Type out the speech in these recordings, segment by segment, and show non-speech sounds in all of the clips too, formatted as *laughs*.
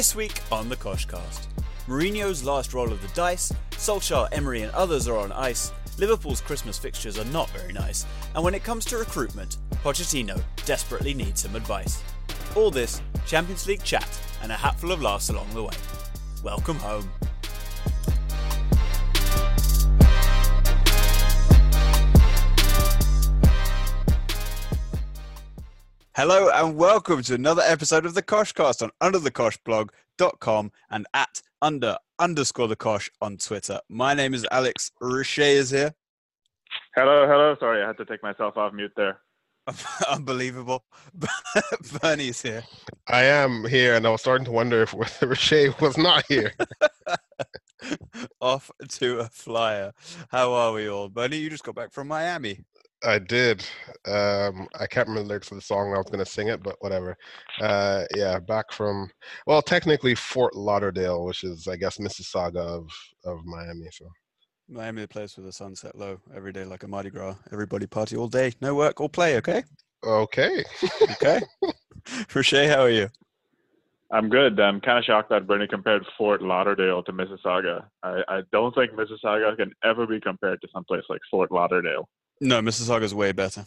This week on the Koshcast, Mourinho's last roll of the dice, Solskjaer, Emery, and others are on ice. Liverpool's Christmas fixtures are not very nice, and when it comes to recruitment, Pochettino desperately needs some advice. All this, Champions League chat, and a hatful of laughs along the way. Welcome home. Hello and welcome to another episode of the Koshcast on underthekoshblog.com and at under underscore the Kosh on Twitter. My name is Alex. Richey is here. Hello, hello. Sorry, I had to take myself off mute there. *laughs* Unbelievable. *laughs* Bernie's here. I am here, and I was starting to wonder if *laughs* Richey was not here. Off to a flyer. How are we all? Bernie, you just got back from Miami. I did. Um, I can't remember the lyrics of the song. I was going to sing it, but whatever. Uh, yeah, back from well, technically Fort Lauderdale, which is I guess Mississauga of of Miami. So Miami, the place with the sunset low every day, like a Mardi Gras. Everybody party all day, no work, all play. Okay. okay. Okay. *laughs* Richey, how are you? I'm good. I'm kind of shocked that Bernie compared Fort Lauderdale to Mississauga. I, I don't think Mississauga can ever be compared to someplace like Fort Lauderdale. No, Mississauga's way better.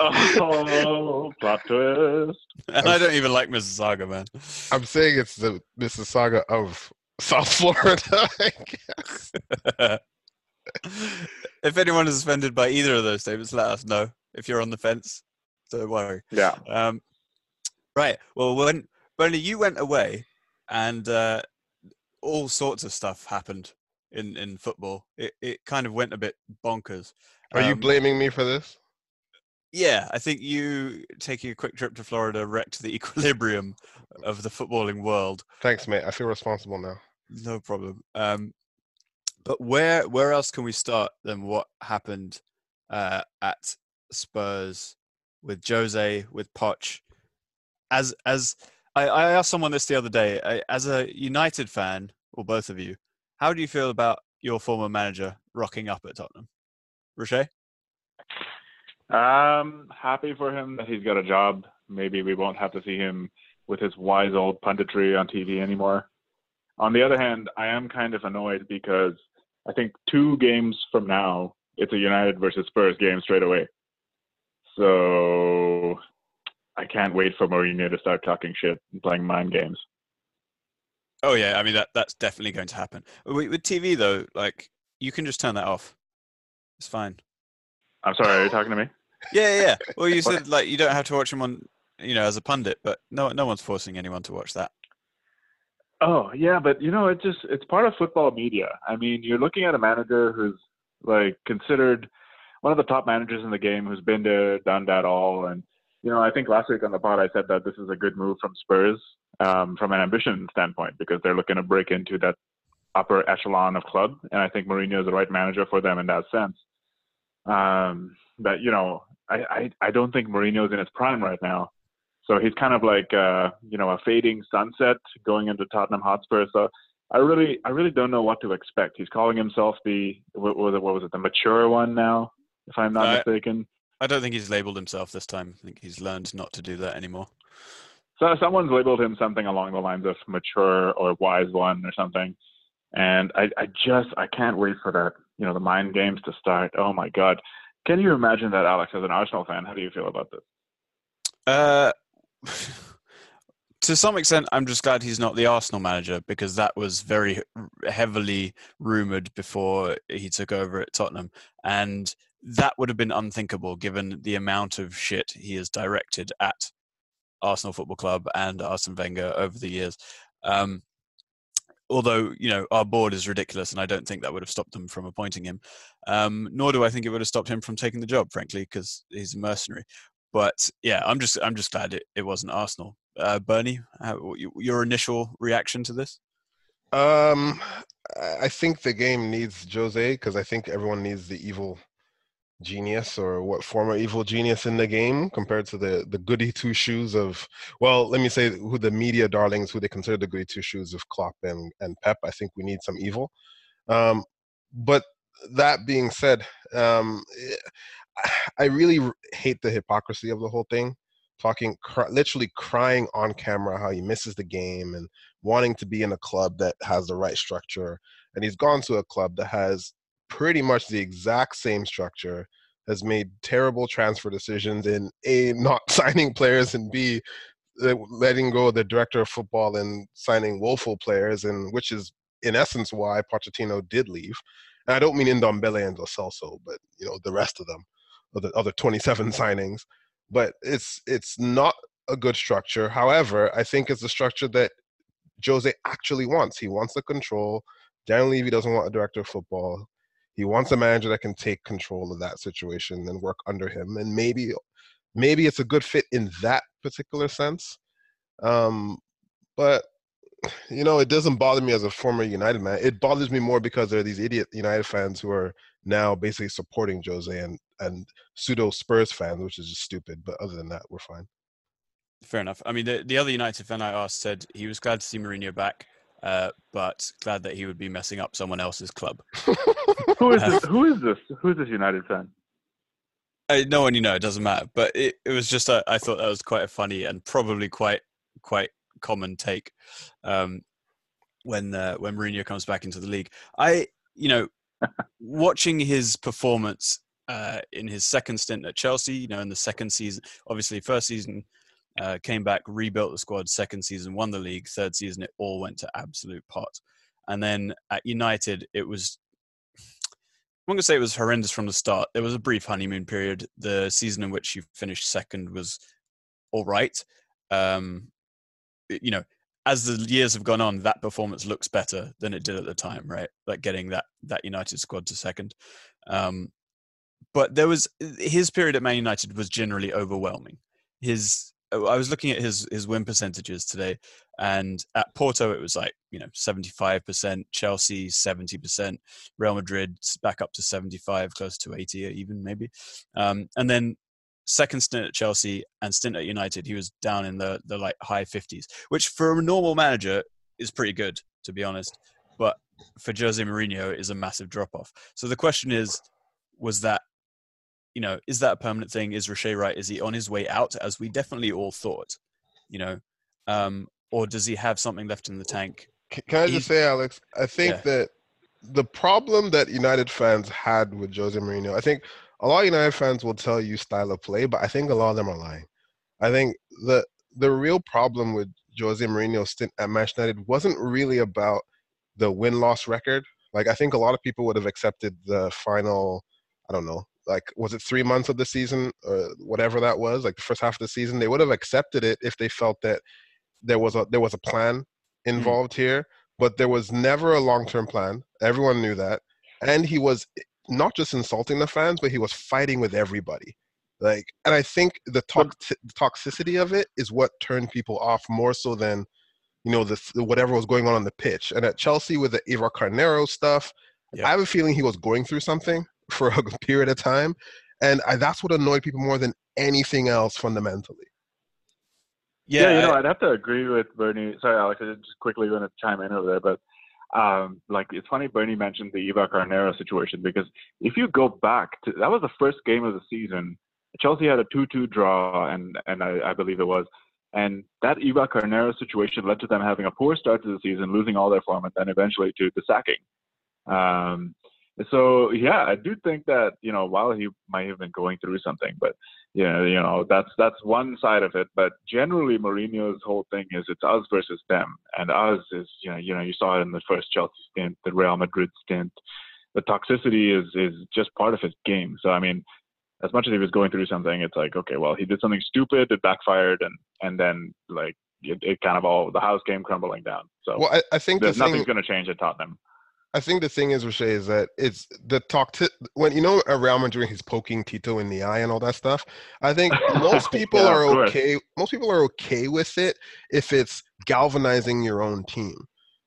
Oh, plot twist. And I don't even like Mississauga, man. I'm saying it's the Mississauga of South Florida. *laughs* I guess. if anyone is offended by either of those statements, let us know. If you're on the fence, don't worry. Yeah. Um, right. Well, when Bernie, you went away, and uh, all sorts of stuff happened in in football. It it kind of went a bit bonkers. Are you Um, blaming me for this? Yeah, I think you taking a quick trip to Florida wrecked the *laughs* equilibrium of the footballing world. Thanks, mate. I feel responsible now. No problem. Um, but where where else can we start than what happened uh, at Spurs with Jose with Poch? As as I, I asked someone this the other day, I, as a United fan, or both of you, how do you feel about your former manager rocking up at Tottenham? Rocher? Um, happy for him that he's got a job. Maybe we won't have to see him with his wise old punditry on TV anymore. On the other hand, I am kind of annoyed because I think two games from now, it's a United versus Spurs game straight away. So I can't wait for Mourinho to start talking shit and playing mind games. Oh yeah, I mean that that's definitely going to happen. With, with TV though, like you can just turn that off. It's fine. I'm sorry, are you talking to me? Yeah, yeah. yeah. *laughs* Well, you said like you don't have to watch him on, you know, as a pundit, but no, no one's forcing anyone to watch that. Oh yeah, but you know, it just it's part of football media. I mean, you're looking at a manager who's like considered one of the top managers in the game, who's been there, done that all, and you know, I think last week on the pod I said that this is a good move from Spurs um, from an ambition standpoint because they're looking to break into that upper echelon of club, and I think Mourinho is the right manager for them in that sense. Um, but you know, I, I I don't think Mourinho's in his prime right now. So he's kind of like uh, you know a fading sunset going into Tottenham Hotspur. So I really I really don't know what to expect. He's calling himself the what was it what was it the mature one now, if I'm not mistaken. I don't think he's labelled himself this time. I think he's learned not to do that anymore. So someone's labeled him something along the lines of mature or wise one or something. And I, I just I can't wait for that you know the mind games to start. Oh my god. Can you imagine that, Alex, as an Arsenal fan? How do you feel about this? Uh, *laughs* to some extent, I'm just glad he's not the Arsenal manager because that was very heavily rumored before he took over at Tottenham, and that would have been unthinkable given the amount of shit he has directed at Arsenal Football Club and Arsene Wenger over the years. Um, although you know our board is ridiculous, and I don't think that would have stopped them from appointing him. Um, nor do I think it would have stopped him from taking the job, frankly, because he's a mercenary. But yeah, I'm just I'm just glad it, it wasn't Arsenal. Uh, Bernie, how, your initial reaction to this? Um, I I think the game needs Jose because I think everyone needs the evil genius or what former evil genius in the game compared to the the goody two shoes of well let me say who the media darlings who they consider the goody two shoes of Klopp and and Pep I think we need some evil um but that being said um I really hate the hypocrisy of the whole thing talking, literally crying on camera how he misses the game and wanting to be in a club that has the right structure. And he's gone to a club that has pretty much the exact same structure, has made terrible transfer decisions in A, not *laughs* signing players, and B, letting go of the director of football and signing woeful players, and which is in essence why Pochettino did leave. And I don't mean Ndombele and Celso, but you know the rest of them, of the other 27 *laughs* signings. But it's it's not a good structure. However, I think it's a structure that Jose actually wants. He wants the control. Dan Levy doesn't want a director of football. He wants a manager that can take control of that situation and work under him. And maybe maybe it's a good fit in that particular sense. Um, but you know, it doesn't bother me as a former United man. It bothers me more because there are these idiot United fans who are now basically supporting Jose and and pseudo Spurs fans, which is just stupid. But other than that, we're fine. Fair enough. I mean, the, the other United fan I asked said he was glad to see Mourinho back, uh, but glad that he would be messing up someone else's club. *laughs* who is this? *laughs* Who is this? Who is this United fan? I, no one you know, it doesn't matter. But it, it was just, a, I thought that was quite a funny and probably quite quite common take um, when uh, when Mourinho comes back into the league. I, you know, *laughs* watching his performance uh, in his second stint at Chelsea, you know, in the second season, obviously first season uh, came back, rebuilt the squad. Second season, won the league. Third season, it all went to absolute pot. And then at United, it was. I'm going to say it was horrendous from the start. There was a brief honeymoon period. The season in which he finished second was all right. Um, you know, as the years have gone on, that performance looks better than it did at the time, right? Like getting that that United squad to second. Um, but there was his period at Man United was generally overwhelming. His I was looking at his his win percentages today, and at Porto it was like you know seventy five percent, Chelsea seventy percent, Real Madrid back up to seventy five, close to eighty even maybe, um, and then second stint at Chelsea and stint at United, he was down in the the like high fifties, which for a normal manager is pretty good to be honest, but for Jose Mourinho is a massive drop off. So the question is, was that you know, is that a permanent thing? Is Rocher right? Is he on his way out, as we definitely all thought? You know, um, or does he have something left in the tank? Can I just say, Alex? I think yeah. that the problem that United fans had with Jose Mourinho, I think a lot of United fans will tell you style of play, but I think a lot of them are lying. I think the the real problem with Jose Mourinho's stint at Manchester United wasn't really about the win loss record. Like I think a lot of people would have accepted the final, I don't know, like was it three months of the season or whatever that was like the first half of the season they would have accepted it if they felt that there was a there was a plan hmm. involved mm. here but there was never a long-term plan everyone knew that and he was not just insulting the fans but he was fighting with everybody like and i think the tox- toxicity of it is what turned people off more so than you know the, whatever was going on on the pitch and at chelsea with the Eva Carneiro stuff yep. i have a feeling he was going through something *laughs* for a period of time. And I, that's what annoyed people more than anything else fundamentally. Yeah, yeah you know, I'd have to agree with Bernie. Sorry, Alex, I just quickly going to chime in over there, but um, like it's funny Bernie mentioned the Eva Carneiro situation because if you go back to that was the first game of the season. Chelsea had a 2-2 draw, and and I, I believe it was, and that Eva Carneiro situation led to them having a poor start to the season, losing all their form, and then eventually to the sacking. Um, so yeah, I do think that you know while he might have been going through something, but yeah, you know that's that's one side of it. But generally, Mourinho's whole thing is it's us versus them, and us is you know you know you saw it in the first Chelsea stint, the Real Madrid stint. The toxicity is is just part of his game. So I mean, as much as he was going through something, it's like okay, well he did something stupid, it backfired, and and then like it, it kind of all the house came crumbling down. So well, I, I think nothing's thing... going to change at Tottenham. I think the thing is, Roche, is that it's the talk to when you know around Madrid he's poking Tito in the eye and all that stuff. I think *laughs* most people yeah, are okay. Most people are okay with it if it's galvanizing your own team.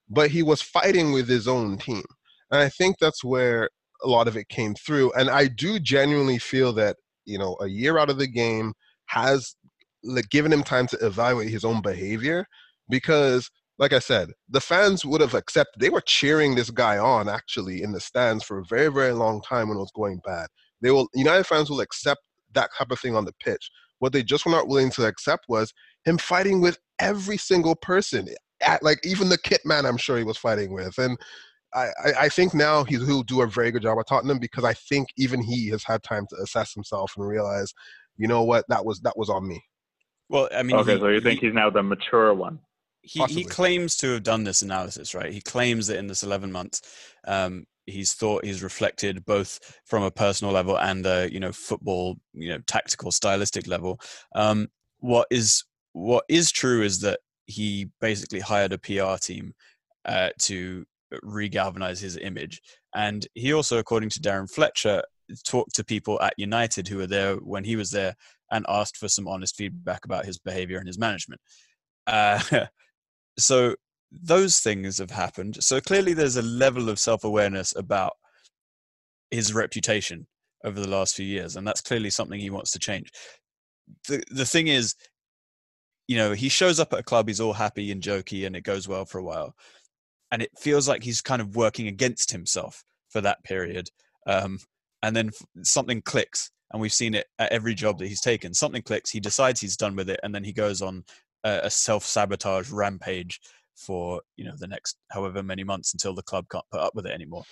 But he was fighting with his own team, and I think that's where a lot of it came through. And I do genuinely feel that you know a year out of the game has like, given him time to evaluate his own behavior because like I said, the fans would have accepted. They were cheering this guy on actually in the stands for a very, very long time when it was going bad. They will United fans will accept that type of thing on the pitch. What they just were not willing to accept was him fighting with every single person, at, like even the kit man. I'm sure he was fighting with, and I, I think now he's, he'll do a very good job at Tottenham because I think even he has had time to assess himself and realize, you know what, that was that was on me. Well, I mean, okay, he, so you think he, he's now the mature one? He, he claims to have done this analysis, right? He claims that in this 11 months, um, he's thought he's reflected both from a personal level and a you know football, you know, tactical, stylistic level. Um, what is what is true is that he basically hired a PR team uh, to regalvanize his image, and he also, according to Darren Fletcher, talked to people at United who were there when he was there and asked for some honest feedback about his behavior and his management. Uh, *laughs* so those things have happened. So clearly, there's a level of self awareness about his reputation over the last few years, and that's clearly something he wants to change. The the thing is, you know, he shows up at a club, he's all happy and jokey, and it goes well for a while, and it feels like he's kind of working against himself for that period, um, and then something clicks. And we've seen it at every job that he's taken. Something clicks. He decides he's done with it, and then he goes on a, self sabotage rampage for you know the next however many months until the club can't put up with it anymore.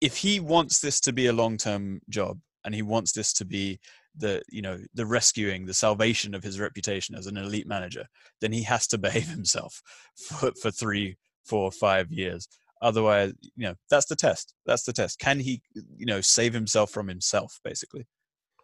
If he wants this to be a long term job and he wants this to be the you know the rescuing the salvation of his reputation as an elite manager then he has to *laughs* behave himself for, for three four five years. Otherwise you know that's the test. That's the test. Can he you know save himself from himself basically?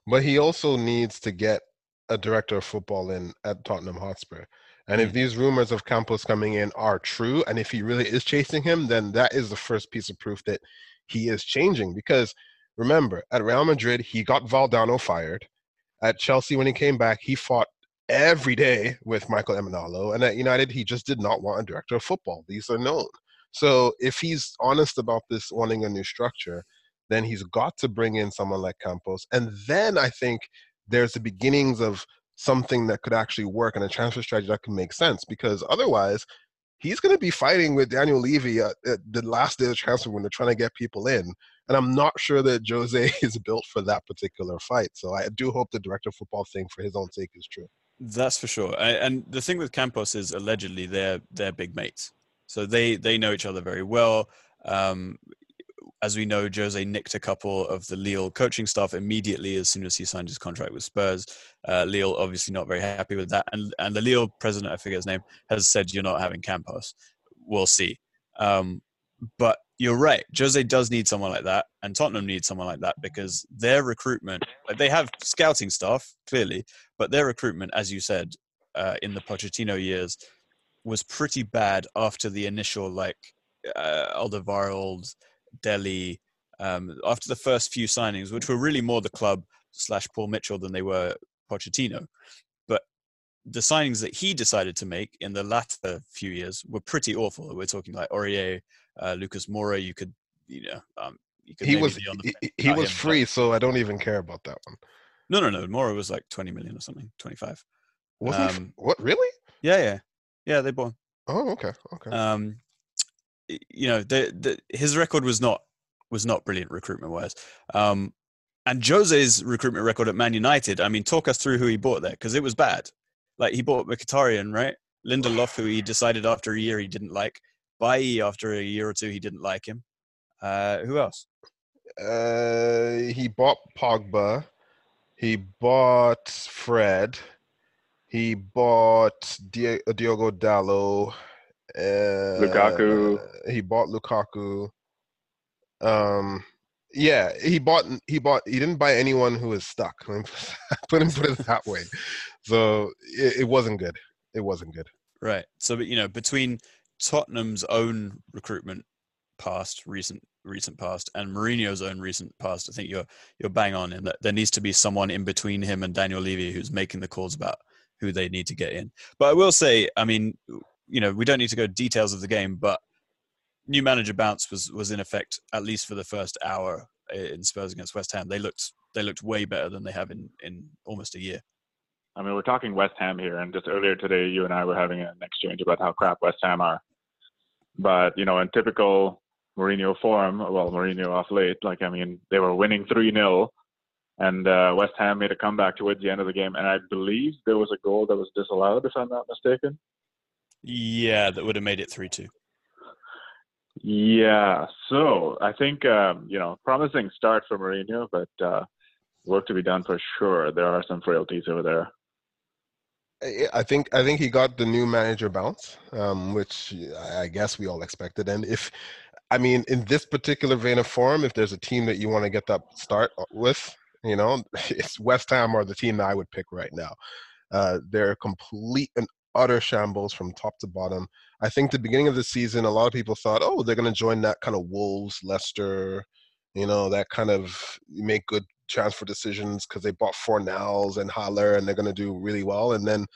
But he also needs to get a director of football in at Tottenham Hotspur. And if Mm. these rumors of Campos coming in are true, and if he really is chasing him, then that is the first piece of proof that he is changing. Because remember, at Real Madrid, he got Valdano fired. At Chelsea, when he came back, he fought every day with Michael Emenalo. And at United, he just did not want a director of football. These are known. So if he's honest about this wanting a new structure, then he's got to bring in someone like Campos. And then I think there's the beginnings of something that could actually work and a transfer strategy that can make sense because otherwise he's going to be fighting with Daniel Levy at, at the last day of transfer when they're trying to get people in. And I'm not sure that Jose *laughs* is built for that particular fight. So I do hope the director of football thing for his own sake is true. That's for sure. A- And the thing with Campos is allegedly they're they're big mates, so they they know each other very well. Um, as we know, Jose nicked a couple of the Lille coaching staff immediately as soon as he signed his contract with Spurs. Uh, Lille obviously not very happy with that, and and the Lille president, I forget his name, has said you're not having Campos. We'll see. Um, but you're right. Jose does need someone like that, and Tottenham needs someone like that because their recruitment, like they have scouting staff clearly, but their recruitment, as you said, uh, in the Pochettino years, was pretty bad after the initial like uh, Alderweireld, Dele, um, after the first few signings, which were really more the club slash Paul Mitchell than they were Pochettino. But the signings that he decided to make in the latter few years were pretty awful. We're talking like Aurier, uh, Lucas Moura. You could, you know, um, you could He was be on the he, he was him, but- free, so I don't even care about that one. No, no, no. Moura was like 20 million or something, 25. Wasn't Um, what really? Yeah, yeah, yeah. They bought. him. Oh, okay, okay. um, you know, the, the, his record was not was not brilliant recruitment wise. Um, and Jose's recruitment record at Man United, I mean, talk us through who he bought there because it was bad. Like he bought Mkhitaryan, right? Lindelof, who he decided after a year he didn't like. Bailly, after a year or two, he didn't like him. Uh, who else? Uh, he bought Pogba. He bought Fred. He bought Di- Diogo Dalot. Uh, Lukaku. He bought Lukaku. Um, yeah, he bought. He bought. He didn't buy anyone who was stuck. *laughs* Let me put him put it that way. So it, it wasn't good. It wasn't good. Right. So, but, you know, between Tottenham's own recruitment past, recent recent past, and Mourinho's own recent past, I think you're you're bang on in that there needs to be someone in between him and Daniel Levy who's making the calls about who they need to get in. But I will say, I mean, you know, we don't need to go details of the game, but new manager bounce was was in effect at least for the first hour in Spurs against West Ham. They looked they looked way better than they have in in almost a year. I mean, we're talking West Ham here, and just earlier today, you and I were having an exchange about how crap West Ham are. But you know, in typical Mourinho form, well, Mourinho off late, like I mean, they were winning three 0 and uh, West Ham made a comeback towards the end of the game, and I believe there was a goal that was disallowed, if I'm not mistaken. Yeah, that would have made it three-two. Yeah, so I think um, you know, promising start for Mourinho, but uh, work to be done for sure. There are some frailties over there. I think I think he got the new manager bounce, um, which I guess we all expected. And if, I mean, in this particular vein of form, if there's a team that you want to get that start with, you know, *laughs* it's West Ham or the team that I would pick right now. Uh, they're complete and utter shambles from top to bottom. I think the beginning of the season, a lot of people thought, oh, they're going to join that kind of Wolves, Leicester, you know, that kind of make good transfer decisions because they bought Fornals and Haller and they're going to do really well. And then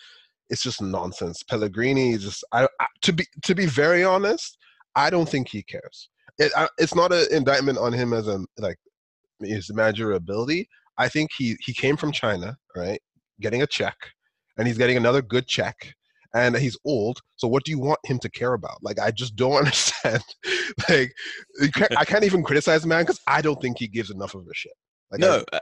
it's just nonsense. Pellegrini is just, I, I, to be to be very honest, I don't think he cares. It, I, it's not an indictment on him as a like his manager ability. I think he he came from China, right, getting a check, and he's getting another good check, and he's old. So what do you want him to care about? Like I just don't *laughs* understand. like I can't even criticize the man because I don't think he gives enough of a shit. Like no, I,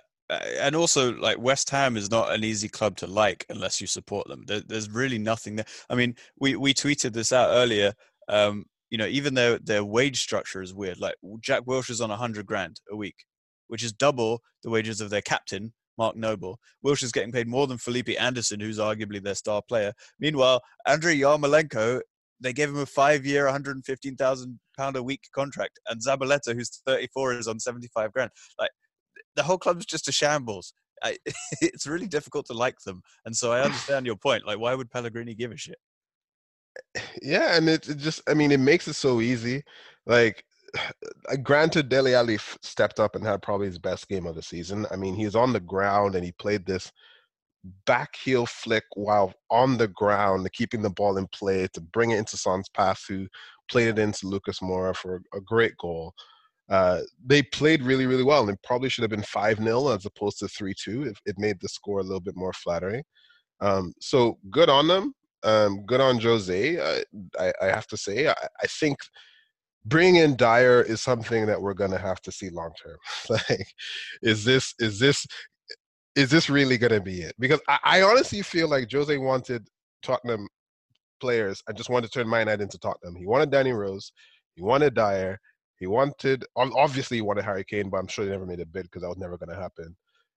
and also like West Ham is not an easy club to like unless you support them. There, there's really nothing there. I mean, we we tweeted this out earlier. Um, you know, even though their wage structure is weird, like Jack Wilshere's on a hundred grand a week, which is double the wages of their captain Mark Noble. Wilshere's getting paid more than Felipe Anderson, who's arguably their star player. Meanwhile, Andrei Yarmolenko, they gave him a five-year, 115,000 pound a week contract, and Zabaleta, who's 34, is on 75 grand. Like the whole club's just a shambles. I, *laughs* it's really difficult to like them, and so I *sighs* understand your point. Like, why would Pellegrini give a shit? Eh, yeah, and it, it just, I mean, it makes it so easy. Like, *sighs* granted, Dele Alli stepped up and had probably his best game of the season. I mean, he's on the ground and he played this back heel flick while on the ground, keeping the ball in play to bring it into Son's pass, who played it into Lucas Moura for a great goal. Uh, they played really, really well, and it probably should have been 5 0 as opposed to 3 2. It, it made the score a little bit more flattering. Um, so good on them. Um, good on Jose. I, I, I have to say, I, I, think bringing in Dier is something that we're going to have to see long term. *laughs* like, is this is this is this really going to be it? Because I, I honestly feel like Jose wanted Tottenham players. I just wanted to turn my night into Tottenham. He wanted Danny Rose. He wanted Dier. He wanted, obviously, he wanted Harry Kane, but I'm sure he never made a bid because that was never going to happen.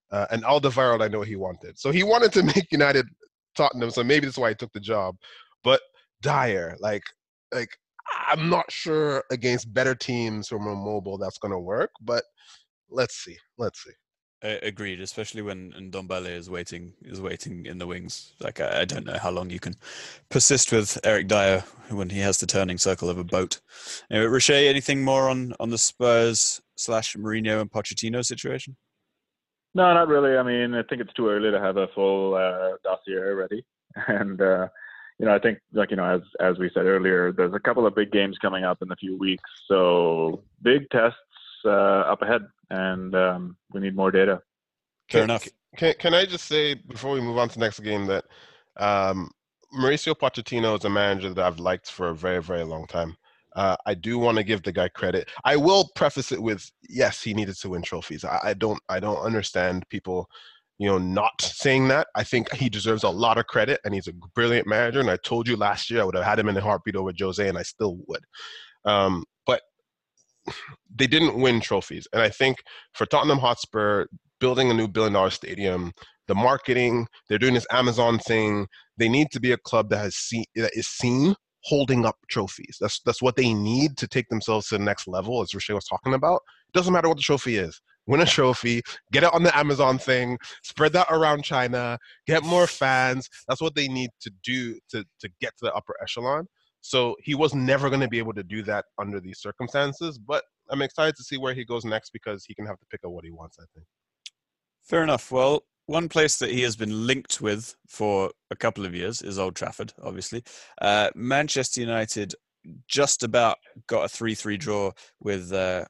Uh, and Alderweireld, I know he wanted. So he wanted to *laughs* make United Tottenham. So maybe that's why he took the job. But Dier, like, like I'm not sure against better teams who are more mobile that's going to work. But let's see. Let's see. agreed, especially when Ndombele is waiting is waiting in the wings. Like I, I, don't know how long you can persist with Eric Dier when he has the turning circle of a boat. Anyway, Roche, anything more on on the Spurs slash Mourinho and Pochettino situation? No, not really. I mean, I think it's too early to have a full uh, dossier ready, *laughs* and uh, you know, I think like you know, as as we said earlier, there's a couple of big games coming up in a few weeks, so big tests uh, up ahead, and um, we need more data. Fair can, enough. Can can I just say before we move on to the next game that um, Mauricio Pochettino is a manager that I've liked for a very very long time. Uh, I do want to give the guy credit. I will preface it with yes, he needed to win trophies. I, I don't I don't understand people you know, not saying that. I think he deserves a lot of credit and he's a brilliant manager. And I told you last year I would have had him in a heartbeat over Jose and I still would. Um, but they didn't win trophies. And I think for Tottenham Hotspur, building a new billion dollar stadium, the marketing, they're doing this Amazon thing. They need to be a club that has seen that is seen holding up trophies. That's that's what they need to take themselves to the next level, as Roche was talking about. It doesn't matter what the trophy is. Win a trophy, get it on the Amazon thing, spread that around China, get more fans. That's what they need to do to, to get to the upper echelon. So he was never going to be able to do that under these circumstances. But I'm excited to see where he goes next because he can have to pick up what he wants, I think. Fair enough. Well, one place that he has been linked with for a couple of years is Old Trafford, obviously. Uh, Manchester United just about got a 3 3 draw with uh,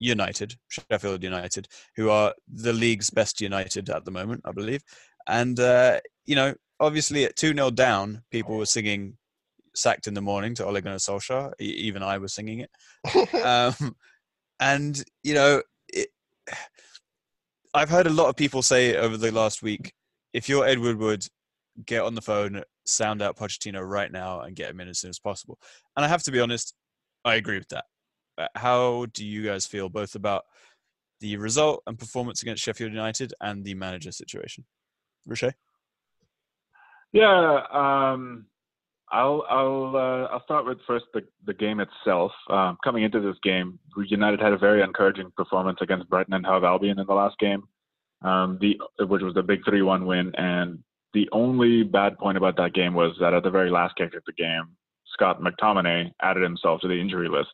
United, Sheffield United, who are the league's best United at the moment, I believe. And, uh, you know, obviously at 2 0 down, people were singing Sacked in the Morning to Ole Gunnar Solskjaer. Even I was singing it. *laughs* um, and, you know, it, I've heard a lot of people say over the last week, if you're Edward Woodward, get on the phone, sound out Pochettino right now, and get him in as soon as possible. And I have to be honest, I agree with that. Uh, how do you guys feel both about the result and performance against Sheffield United and the manager situation? Roche? Yeah, um, I'll I'll uh, I'll start with first the the game itself. Um, coming into this game, United had a very encouraging performance against Brighton and Hove Albion in the last game, um, the which was the big three-one win. And the only bad point about that game was that at the very last kick of the game, Scott McTominay added himself to the injury list,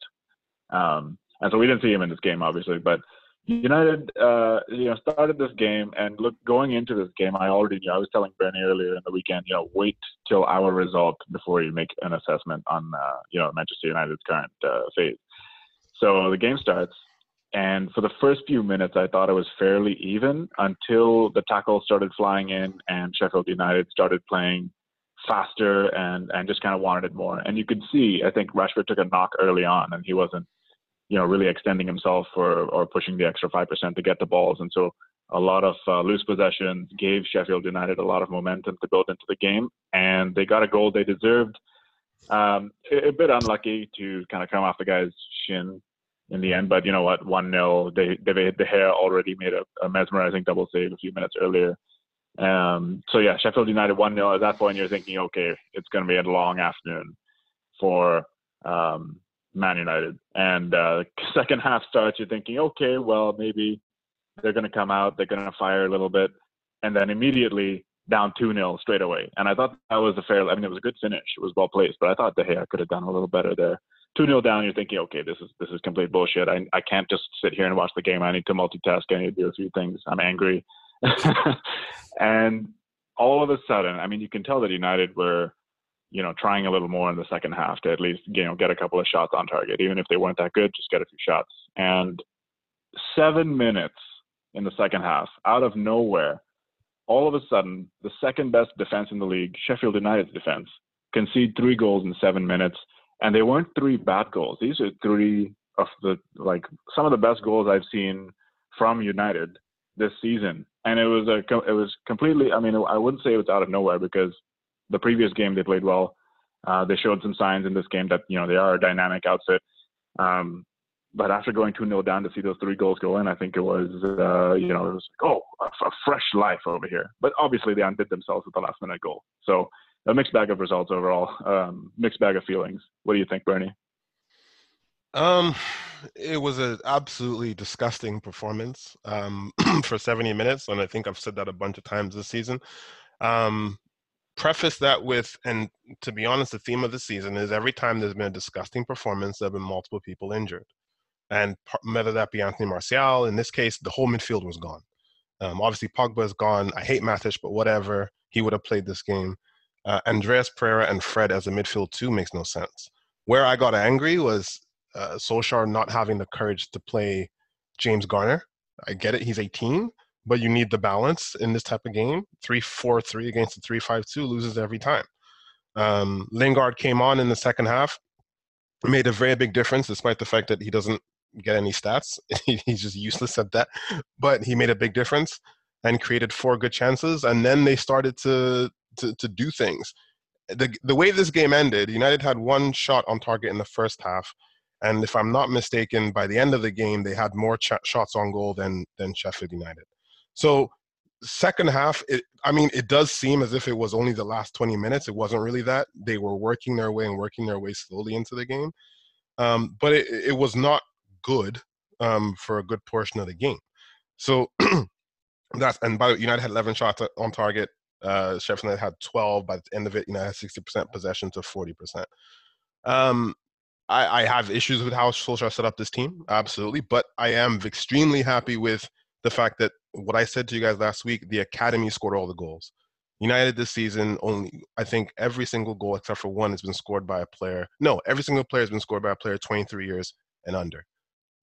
um, and so we didn't see him in this game, obviously. But United, uh, you know, started this game and look going into this game. I already knew. I was telling Bernie earlier in the weekend, you know, wait till our result before you make an assessment on, uh, you know, Manchester United's current uh, phase. So the game starts, and for the first few minutes, I thought it was fairly even until the tackles started flying in and Sheffield United started playing faster and and just kind of wanted it more. And you could see, I think Rashford took a knock early on, and he wasn't you know, really extending himself or, or pushing the extra 5% to get the balls. And so a lot of uh, loose possessions gave Sheffield United a lot of momentum to build into the game. And they got a goal they deserved. Um, a, a bit unlucky to kind of come off the guy's shin in the end. But you know what? 1 0. They, David De Gea already made a, a mesmerizing double save a few minutes earlier. Um, so yeah, Sheffield United 1 0. At that point, you're thinking, okay, it's going to be a long afternoon for um, Man United. And uh, second half starts, you're thinking, okay, well, maybe they're going to come out, they're going to fire a little bit, and then immediately down 2 0 straight away. And I thought that was a fair, I mean, it was a good finish. It was well placed, but I thought De Gea could have done a little better there. 2 0 down, you're thinking, okay, this is this is complete bullshit. I, I can't just sit here and watch the game. I need to multitask. I need to do a few things. I'm angry. *laughs* and all of a sudden, I mean, you can tell that United were you know, trying a little more in the second half to at least, you know, get a couple of shots on target. Even if they weren't that good, just get a few shots. And seven minutes in the second half, out of nowhere, all of a sudden, the second best defense in the league, Sheffield United's defense, concede three goals in seven minutes. And they weren't three bad goals. These are three of the, like, some of the best goals I've seen from United this season. And it was a, it was completely, I mean, I wouldn't say it was out of nowhere because the previous game they played well. Uh, they showed some signs in this game that you know they are a dynamic outfit. Um, but after going 2 0 down to see those three goals go in, I think it was, uh, you know, it was oh, a, a, fresh life over here. But obviously, they undid themselves with the last minute goal. So, a mixed bag of results overall, um, mixed bag of feelings. What do you think, Bernie? Um, it was an absolutely disgusting performance um, *clears throat* for 70 minutes. And I think I've said that a bunch of times this season. Um, preface that with, and to be honest, the theme of the season is every time there's been a disgusting performance, there have been multiple people injured. And whether that be Anthony Martial, in this case, the whole midfield was gone. Um, obviously, Pogba is gone. I hate Matic, but whatever. He would have played this game. Uh, Andreas Pereira and Fred as a midfield two makes no sense. Where I got angry was uh, Solskjaer not having the courage to play James Garner. I get it, he's 18, but you need the balance in this type of game. Three four three against a three five two loses every time. Um, Lingard came on in the second half, made a very big difference, despite the fact that he doesn't get any stats. *laughs* He's just useless at that. But he made a big difference and created four good chances. And then they started to to, to do things. The the way this game ended, United had one shot on target in the first half. And if I'm not mistaken, by the end of the game, they had more ch- shots on goal than than Sheffield United. So second half, it, I mean, it does seem as if it was only the last 20 minutes. It wasn't really that. They were working their way and working their way slowly into the game. Um, but it, it was not good um, for a good portion of the game. So *clears throat* that's, and by the way, United had 11 shots on target. Uh, Sheffield United had 12. By the end of it, United had 60% possession to 40%. Um, I, I have issues with how Solskjaer set up this team, absolutely, but I am extremely happy with the fact that what I said to you guys last week, the academy scored all the goals. United this season only I think every single goal except for one has been scored by a player. No, every single player has been scored by a player 23 years and under.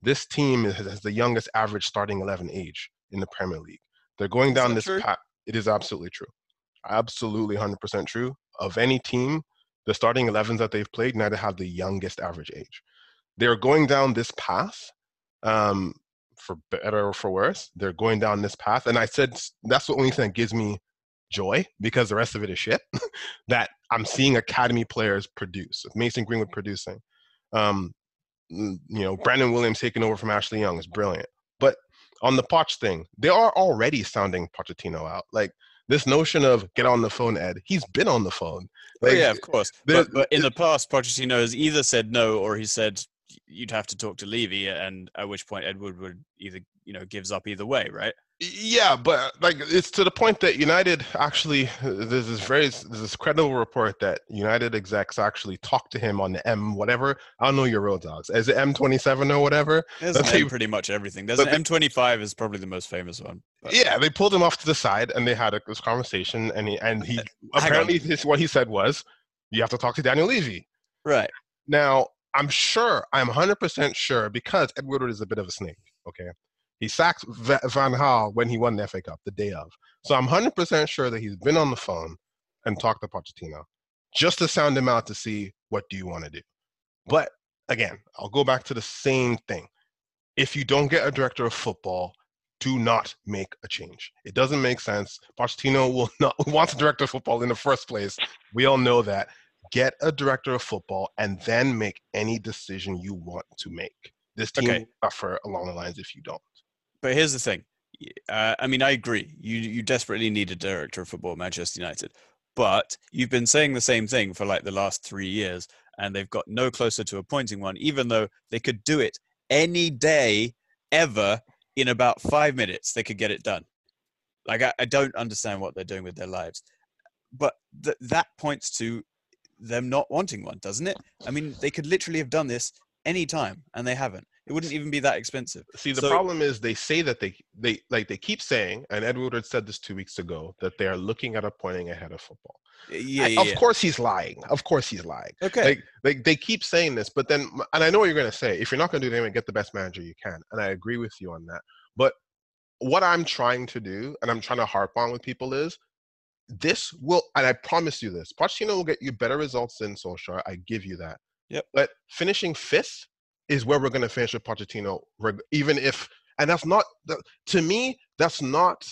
This team has the youngest average starting 11 age in the Premier League. They're going down this path. It is absolutely true. Absolutely 100% true. Of any team, the starting 11s that they've played, United have the youngest average age. They're going down this path um, for better or for worse, they're going down this path. And I said that's the only thing that gives me joy because the rest of it is shit. *laughs* that I'm seeing academy players produce. Mason Greenwood producing. Um, you know, Brandon Williams taking over from Ashley Young is brilliant. But on the Poch thing, they are already sounding Pochettino out. Like this notion of get on the phone, Ed. He's been on the phone. Oh, like, oh, yeah, of course. But, but in the past, Pochettino has either said no or he said you'd have to talk to Levy, and at which point Edward would either you know gives up either way, right? Yeah, but like it's to the point that United actually uh, there's this very there's this credible report that United execs actually talked to him on the M whatever I don't know your road dogs is it M twenty seven or whatever. *laughs* There's they, pretty much everything. There's an M twenty five is probably the most famous one. But. Yeah, they pulled him off to the side and they had a, this conversation and he and he apparently his, what he said was you have to talk to Daniel Levy. Right now, I'm sure I'm 100 percent sure because Edward is a bit of a snake. Okay, he sacked Van Gaal when he won the FA Cup the day of. So I'm 100% sure that he's been on the phone and talked to Pochettino just to sound him out to see what do you want to do. But again, I'll go back to the same thing. If you don't get a director of football, do not make a change. It doesn't make sense. Pochettino will *laughs* not want a director of football in the first place. We all know that. Get a director of football and then make any decision you want to make. This team okay. will suffer along the lines if you don't but here's the thing. Uh, I mean, I agree. You you desperately need a director of football at Manchester United, but you've been saying the same thing for like the last three years, and they've got no closer to appointing one, even though they could do it any day ever in about five minutes. They could get it done. Like I, I don't understand what they're doing with their lives, but th- that points to them not wanting one, doesn't it? I mean, they could literally have done this any time, and they haven't. It wouldn't even be that expensive. See, the so, problem is they say that they they like they keep saying, and Ed Woodward said this two weeks ago that they are looking at appointing a head of football. Yeah, yeah of yeah. course he's lying. Of course he's lying. Okay. Like, like they keep saying this, but then, and I know what you're going to say. If you're not going to do anything, get the best manager you can, and I agree with you on that. But what I'm trying to do, and I'm trying to harp on with people is this will, and I promise you this, Pochettino will get you better results than Solskjaer. I give you that. Yep. But finishing fifth is where we're going to finish with Pochettino, even if, and that's not to me. That's not,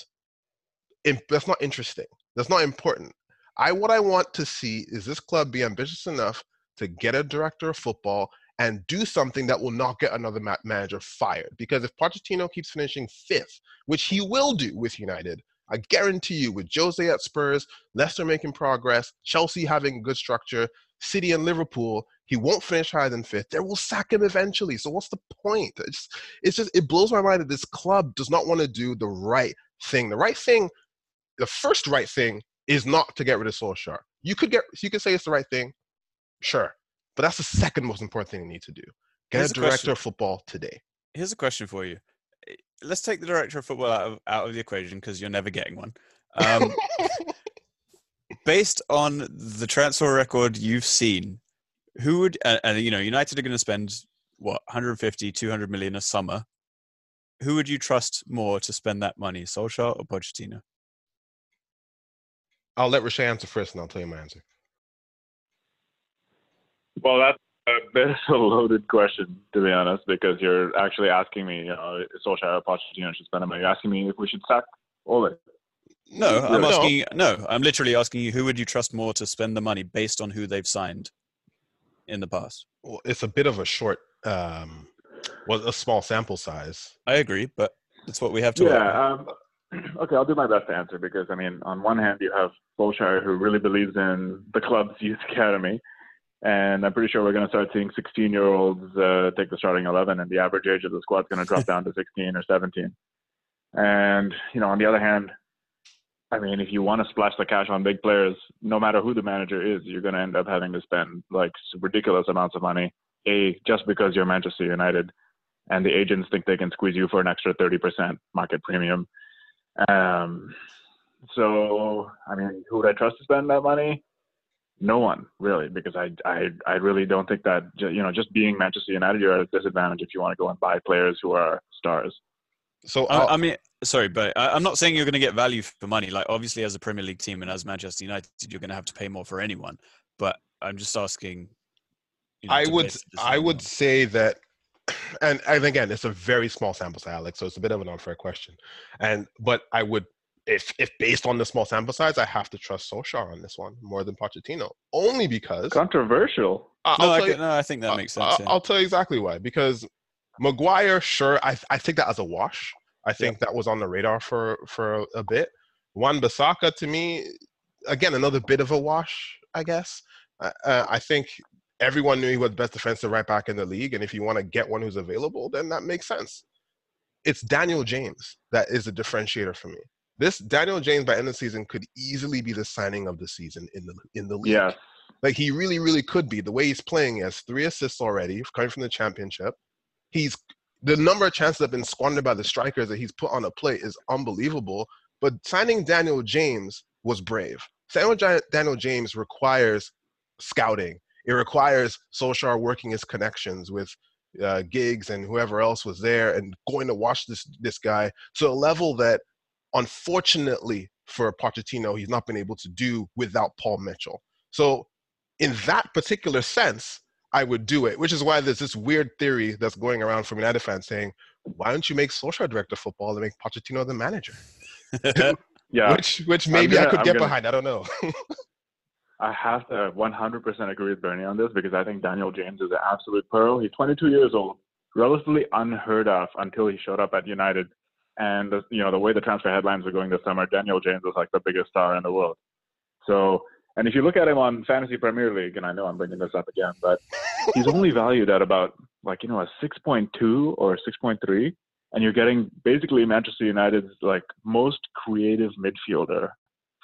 that's not interesting. That's not important. I what I want to see is this club be ambitious enough to get a director of football and do something that will not get another ma- manager fired. Because if Pochettino keeps finishing fifth, which he will do with United, I guarantee you, with Jose at Spurs, Leicester making progress, Chelsea having good structure, City and Liverpool, he won't finish higher than fifth. They will sack him eventually. So what's the point? It's it's just it blows my mind that this club does not want to do the right thing. The right thing, the first right thing is not to get rid of Solskjaer. You could get you could say it's the right thing, sure, but that's the second most important thing you need to do. Get Here's a director question. of football today. Here's a question for you. Let's take the director of football out of out of the equation because you're never getting one. Um, *laughs* based on the transfer record you've seen, who would and, uh, you know United are going to spend what 150, 200 million a summer. Who would you trust more to spend that money, Solskjaer or Pochettino? I'll let Rashay answer first, and I'll tell you my answer. Well, that's a bit of *laughs* a loaded question, to be honest, because you're actually asking me, you know, Solskjaer or Pochettino should spend money. You're asking me if we should sack Ole. No, I'm no. asking. No, I'm literally asking you. Who would you trust more to spend the money based on who they've signed? in the past. Well, it's a bit of a short, um, well, a small sample size. I agree, but that's what we have to. Yeah. Um, *clears throat* okay, I'll do my best to answer because I mean, on one hand, you have Solskjaer who really believes in the club's youth academy, and I'm pretty sure we're going to start seeing 16 year olds uh, take the starting 11, and the average age of the squad's going to drop down to 16 or 17. And you know, on the other hand, I mean, if you want to splash the cash on big players, no matter who the manager is, you're going to end up having to spend like ridiculous amounts of money. A, just because you're Manchester United and the agents think they can squeeze you for an extra 30% market premium. Um, so, I mean, who would I trust to spend that money? No one really, because I, I, I really don't think that, you know, just being Manchester United, you're at a disadvantage if you want to go and buy players who are stars. So I, I, mean, sorry, but I, am not saying you're going to get value for money. Like obviously, as a Premier League team and as Manchester United, you're going to have to pay more for anyone. But I'm just asking. You know, I would I would say that and and again, it's a very small sample size, Alex. So it's a bit of an unfair question. And but I would, if if based on the small sample size, I have to trust Solskjaer on this one more than Pochettino, only because controversial. Uh, no, I, you, no, I think that makes sense. I'll, yeah. I'll tell you exactly why. Because Maguire, sure, I I think that as a wash. I think yeah. that was on the radar for for a, a bit. Wan-Bissaka to me, again, another bit of a wash, I guess. Uh, I think everyone knew he was the best defensive right back in the league, and if you want to get one who's available, then that makes sense. It's Daniel James that is a differentiator for me. This Daniel James by end of the season could easily be the signing of the season in the in the league. Yeah. Like he really, really could be. The way he's playing, he has three assists already, coming from the championship. He's the number of chances that have been squandered by the strikers that he's put on a plate is unbelievable. But signing Daniel James was brave. Signing Daniel James requires scouting. It requires Solskjaer working his connections with uh, Giggs and whoever else was there and going to watch this this guy to a level that, unfortunately for Pochettino, he's not been able to do without Paul Mitchell. So, in that particular sense, I would do it, which is why there's this weird theory that's going around from United fans saying, why don't you make Solskjaer director of football and make Pochettino the manager? *laughs* yeah. Which which maybe gonna, I could I'm get gonna, behind. I don't know. *laughs* I have to 100% agree with Bernie on this because I think Daniel James is an absolute pearl. He's 22 years old, relatively unheard of until he showed up at United. And the, you know the way the transfer headlines are going this summer, Daniel James is like the biggest star in the world. So, and if you look at him on Fantasy Premier League, and I know I'm bringing this up again, but *laughs* he's only valued at about like you know a 6.2 or 6.3, and you're getting basically Manchester United's like most creative midfielder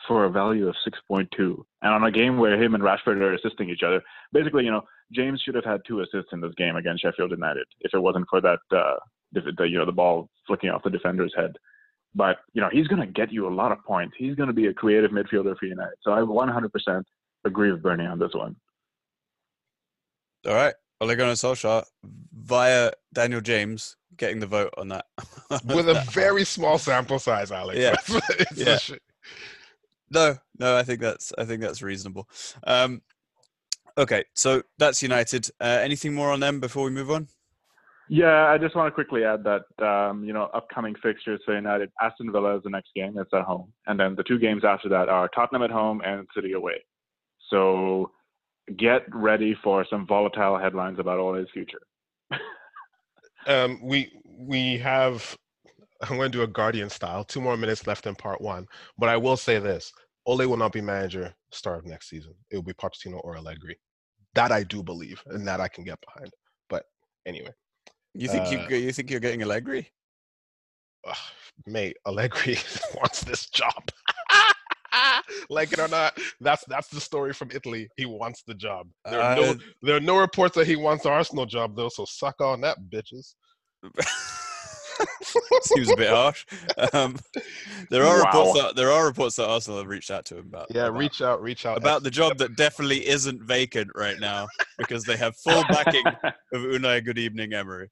for a value of 6.2. And on a game where him and Rashford are assisting each other, basically, you know, James should have had two assists in this game against Sheffield United if it wasn't for that, uh, the, you know, the ball flicking off the defender's head. But, you know, he's going to get you a lot of points. He's going to be a creative midfielder for United. So I 100% agree with Bernie on this one. All right. Ole Gunnar Solskjaer via Daniel James getting the vote on that. *laughs* With a very small sample size, Alex. Yeah. *laughs* yeah. No, no, I think that's I think that's reasonable. Um, okay, so that's United. Uh, anything more on them before we move on? Yeah, I just want to quickly add that um, you know upcoming fixtures for United: Aston Villa is the next game. It's at home, and then the two games after that are Tottenham at home and City away. So get ready for some volatile headlines about all his future. *laughs* um, we we have I'm going to do a Guardian style. Two more minutes left in part one. But I will say this Ole will not be manager start of next season. It will be Pochettino or Allegri. That I do believe, and that I can get behind. But anyway. You think uh, you you think you're getting Allegri? Uh, mate, Allegri *laughs* wants this job. *laughs* like it or not, that's that's the story from Italy. He wants the job. There are, no, there are no reports that he wants the Arsenal job though, so suck on that, bitches. *laughs* *laughs* Seems a bit harsh. Um, there are wow. reports that there are reports that Arsenal have reached out to him about. Yeah, about, reach out, reach out about the job that definitely isn't vacant right now because they have full backing *laughs* of Unai. Good evening, Emery.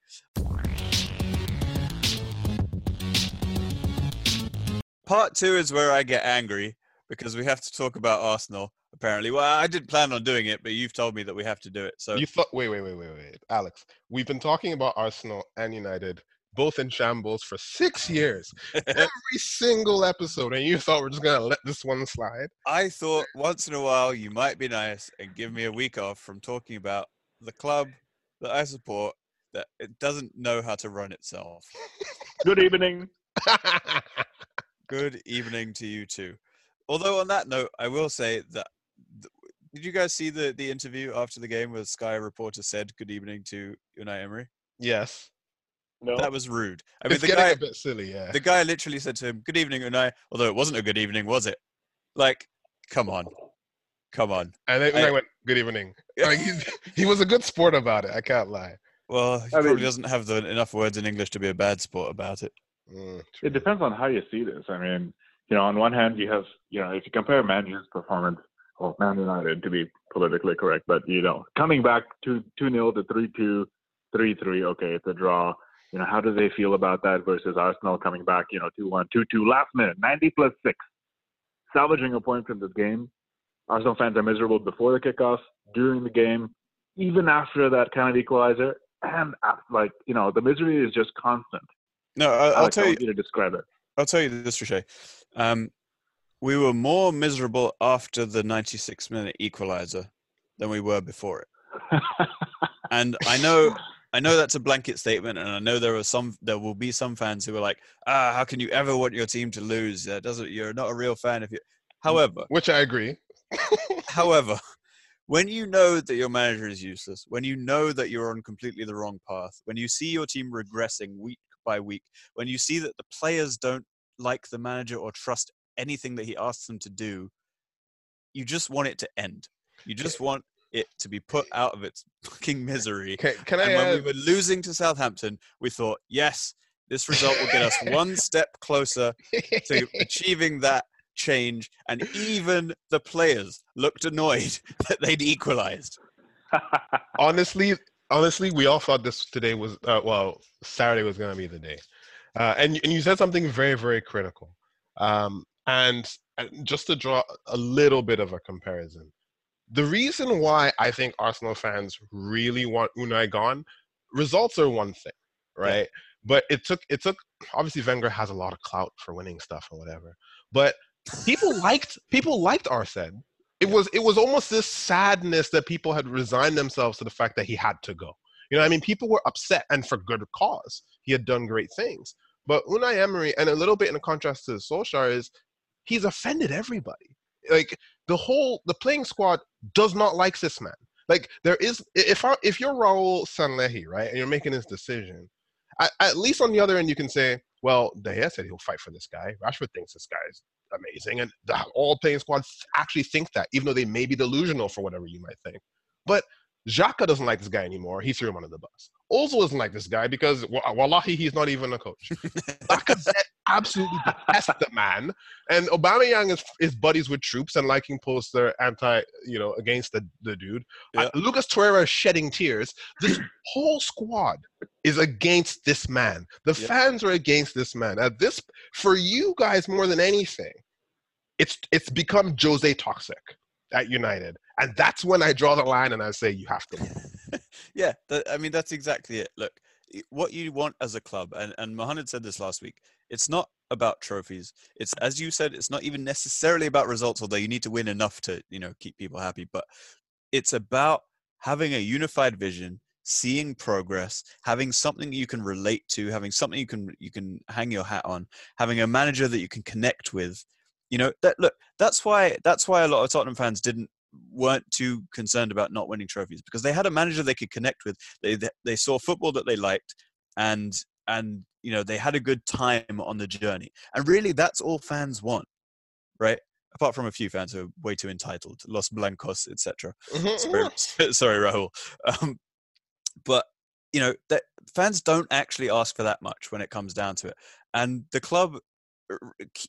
Part two is where I get angry because we have to talk about Arsenal. Apparently, well, I didn't plan on doing it, but you've told me that we have to do it. So you thought? Wait, wait, wait, wait, wait, Alex. We've been talking about Arsenal and United both in shambles for six years, *laughs* every single episode, and you thought we're just gonna let this one slide. I thought once in a while you might be nice and give me a week off from talking about the club that I support that it doesn't know how to run itself. Good evening. *laughs* Good evening to you too. Although on that note, I will say that did you guys see the the interview after the game where Sky reporter said good evening to Unai Emery? Yes. No. That was rude. I mean, it's the getting guy, a bit silly, yeah. The guy literally said to him, "Good evening, Unai," although it wasn't a good evening, was it? Like, come on, come on. And then Unai I, went, "Good evening." *laughs* Like, he, he was a good sport about it. I can't lie. Well, he I probably mean, doesn't have the, enough words in English to be a bad sport about it. Mm, it depends on how you see this. I mean, you know, on one hand, you have, you know, if you compare Man U's performance, well, Man United to be politically correct, but you know, coming back two two nil to three two, three three, okay, it's a draw you know, how do they feel about that versus Arsenal coming back, you know, 2-1, 2-2, last minute, 90 plus 6, salvaging a point from this game. Arsenal fans are miserable before the kickoff, during the game, even after that kind of equalizer, and uh, like you know, the misery is just constant. No, I, I'll Alex, tell you. you to describe it. I'll tell you this, Riche. Um, we were more miserable after the 96 minute equalizer than we were before it. *laughs* And I know, I know that's a blanket statement, and I know there are some, there will be some fans who are like, "Ah, how can you ever want your team to lose? That doesn't. You're not a real fan if you." However, Which I agree. *laughs* However, when you know that your manager is useless, when you know that you're on completely the wrong path, when you see your team regressing week by week, when you see that the players don't like the manager or trust anything that he asks them to do, you just want it to end. You just want it to be put out of its *laughs* fucking misery. Can, can I And when we were losing to Southampton, we thought, yes, this result will get us *laughs* one step closer to achieving that change. And even the players looked annoyed *laughs* that they'd equalized. honestly, honestly, we all thought this today was uh, well, Saturday was going to be the day. Uh, and and you said something very very critical. Um, and, and just to draw a little bit of a comparison, the reason why I think Arsenal fans really want Unai gone, results are one thing, right? But it took it took obviously Wenger has a lot of clout for winning stuff or whatever, but people *laughs* liked people liked Arsene. It was it was almost this sadness that people had resigned themselves to the fact that he had to go. You know, I mean, people were upset and for good cause. He had done great things, but Unai Emery, and a little bit in contrast to Solskjaer, is he's offended everybody. Like the whole the playing squad does not like this man. Like there is if I, if you're Raul Sanllehi, right, and you're making this decision, at, at least on the other end you can say, well, De Gea said he'll fight for this guy. Rashford thinks this guy is amazing, and the, all playing squads actually think that, even though they may be delusional for whatever you might think. But Xhaka doesn't like this guy anymore. He threw him under the bus. Ozil isn't like this guy because, wa- wallahi, he's not even a coach. Lacazette *laughs* absolutely detests the man. And Aubameyang is, is buddies with troops and liking poster anti, you know, against the, the dude. Yeah. Uh, Lucas Torreira is shedding tears. This *clears throat* whole squad is against this man. The Yeah. fans are against this man. At this, for you guys more than anything, it's it's become Jose toxic at United, and that's when I draw the line and I say you have to. Yeah, I mean that's exactly it. Look, what you want as a club, and and Mohammed said this last week. It's not about trophies. It's as you said. It's not even necessarily about results, although you need to win enough to you know keep people happy. But it's about having a unified vision, seeing progress, having something you can relate to, having something you can you can hang your hat on, having a manager that you can connect with. You know that look. That's why that's why a lot of Tottenham fans didn't weren't too concerned about not winning trophies because they had a manager they could connect with. They they, they saw football that they liked, and and you know they had a good time on the journey. And really, that's all fans want, right? Apart from a few fans who are way too entitled, Los Blancos, etc. Sorry, *laughs* *laughs* sorry, Rahul. Um, but you know that fans don't actually ask for that much when it comes down to it, and the club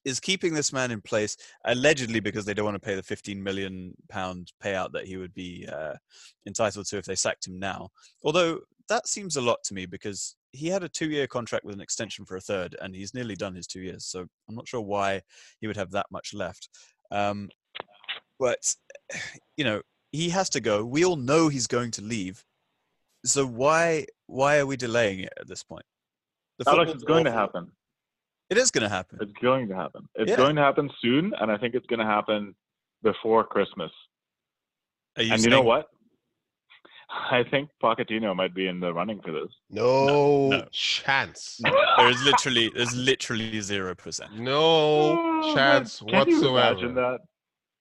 is keeping this man in place allegedly because they don't want to pay the 15 million pound payout that he would be uh, entitled to if they sacked him now. Although that seems a lot to me because he had a two-year contract with an extension for a third, and he's nearly done his two years. So I'm not sure why he would have that much left. Um, but *sighs* you know, he has to go. We all know he's going to leave. So why why are we delaying it at this point? The Alex, it's going to happen. It is going to happen. It's going to happen. It's Yeah. going to happen soon, and I think it's going to happen before Christmas. You and you know what? I think Pochettino might be in the running for this. No, no. chance. There is literally there's literally zero percent. No Oh, chance man. Can you whatsoever. imagine that?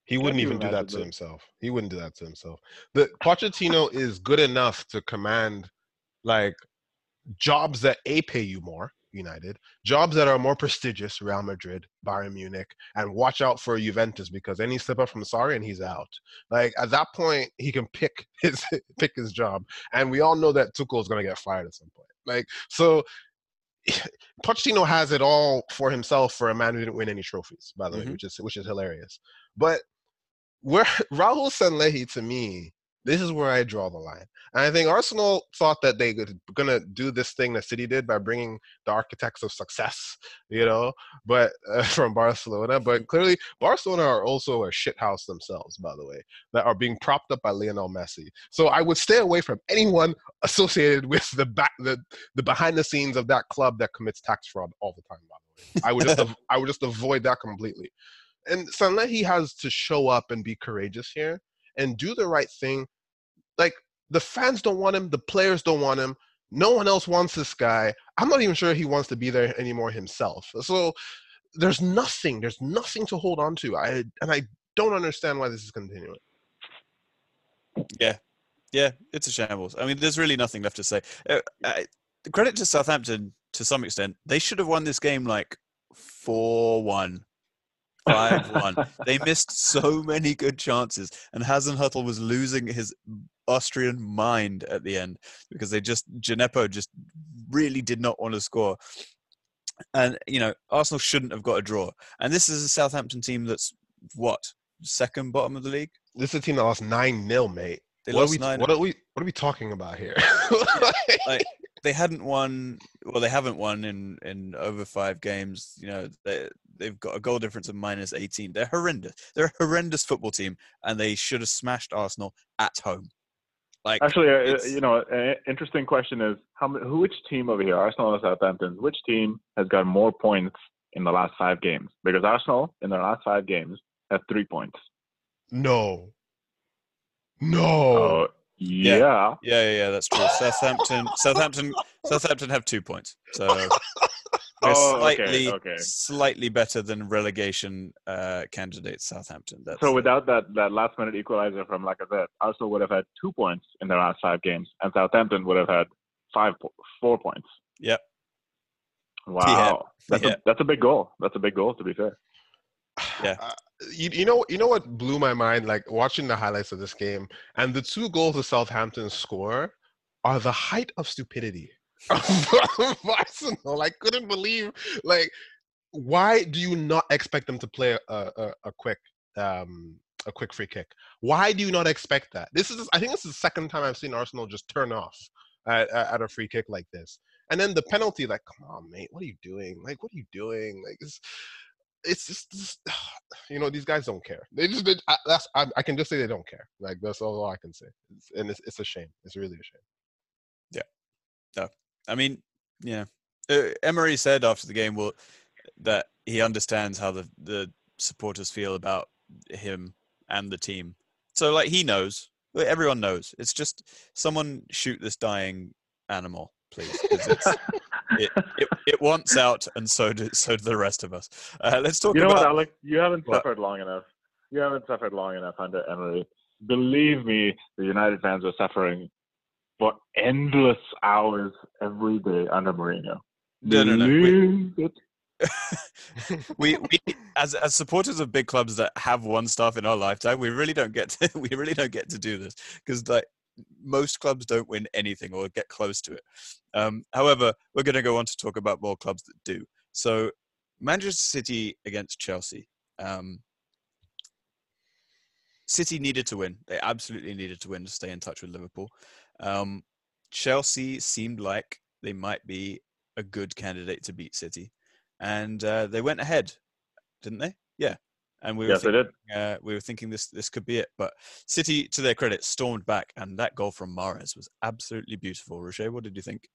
He wouldn't even do that to that? himself. He wouldn't do that to himself. The Pochettino is good enough to command like jobs that a pay you more, United, jobs that are more prestigious, Real Madrid, Bayern Munich, and watch out for Juventus because any slip up from Sarri and he's out. Like at that point, he can pick *laughs* his pick his job, and we all know that Tuchel is going to get fired at some point. Like so. *laughs* Pochettino has it all for himself for a man who didn't win any trophies, by the way, Mhm. which is which is hilarious. But where *laughs* Raul Sanllehi to me This is where I draw the line. And I think Arsenal thought that they were going to do this thing that City did by bringing the architects of success, you know, but uh, *laughs* from Barcelona. But clearly, Barcelona are also a shithouse themselves, by the way, that are being propped up by Lionel Messi. So I would stay away from anyone associated with the back, the, the behind the scenes of that club that commits tax fraud all the time. By the way, I would just *laughs* I would just avoid that completely. And Sanllehi has to show up and be courageous here and do the right thing. Like the fans don't want him, the players don't want him. No one else wants this guy. I'm not even sure he wants to be there anymore himself. So there's nothing, there's nothing to hold on to. I and I don't understand why this is continuing. Yeah, yeah, it's a shambles. I mean, there's really nothing left to say. Uh, I, credit to Southampton to some extent. They should have won this game like four one five one. they missed so many good chances, and Hasenhüttl was losing his Austrian mind at the end because they just Djenepo just really did not want to score. And you know, Arsenal shouldn't have got a draw. And this is a Southampton team that's what second bottom of the league. This is a team that lost nine 0 mate. They what lost are we, nine. What are we? What are we talking about here? *laughs* like, they hadn't won. Well, they haven't won in in over five games. You know, they they've got a goal difference of minus eighteen. They're horrendous. They're a horrendous football team, and they should have smashed Arsenal at home. Like Actually, uh, you know, an interesting question is how m- who which team over here, Arsenal or Southampton, which team has got more points in the last five games? Because Arsenal in their last five games have three points. no. No. Oh, yeah. Yeah, yeah, yeah, that's true. Southampton, Southampton, Southampton have two points, so *laughs* they're Oh, slightly, okay. slightly better than relegation uh, candidates. Southampton. That's, So without that, that last minute equalizer from Lacazette, Arsenal would have had two points in their last five games, and Southampton would have had five, four points. Yep. Wow, that's Yeah. a that's a big goal. That's a big goal. To be fair. Yeah. *sighs* You, you know you know what blew my mind like watching the highlights of this game and the two goals the Southampton score are the height of stupidity of *laughs* Arsenal. I couldn't believe like why do you not expect them to play a, a, a quick um a quick free kick? Why do you not expect that? This is I think this is the second time I've seen Arsenal just turn off at, at a free kick like this. And then the penalty, like, come on, mate, what are you doing? Like, what are you doing? Like, it's, just, just *sighs* you know, these guys don't care. They just, they, I, that's, I, I can just say they don't care. Like, that's all I can say. It's, and it's, it's a shame. It's really a shame. Yeah no i mean, yeah. Uh, Emery said after the game, well, that he understands how the the supporters feel about him and the team. So, like, he knows. Everyone knows. It's just someone shoot this dying animal, please. *laughs* *laughs* it, it it wants out, and so do so do the rest of us. Uh, let's talk You know about. what, Alec? You haven't What? suffered long enough. You haven't suffered long enough under Emery. Believe me, the United fans are suffering for endless hours every day under Mourinho. No, no, no. We- *laughs* we, we as as supporters of big clubs that have won stuff in our lifetime, we really don't get to *laughs* we really don't get to do this because like most clubs don't win anything or get close to it. Um, however, we're going to go on to talk about more clubs that do. So, Manchester City against Chelsea. Um, City needed to win. They absolutely needed to win to stay in touch with Liverpool. Um, Chelsea seemed like they might be a good candidate to beat City, and uh, they went ahead, didn't they? Yeah. And we were Yes, they thinking, did. uh, we were thinking this this could be it, but City, to their credit, stormed back, and that goal from Mahrez was absolutely beautiful. Rocher, what did you think?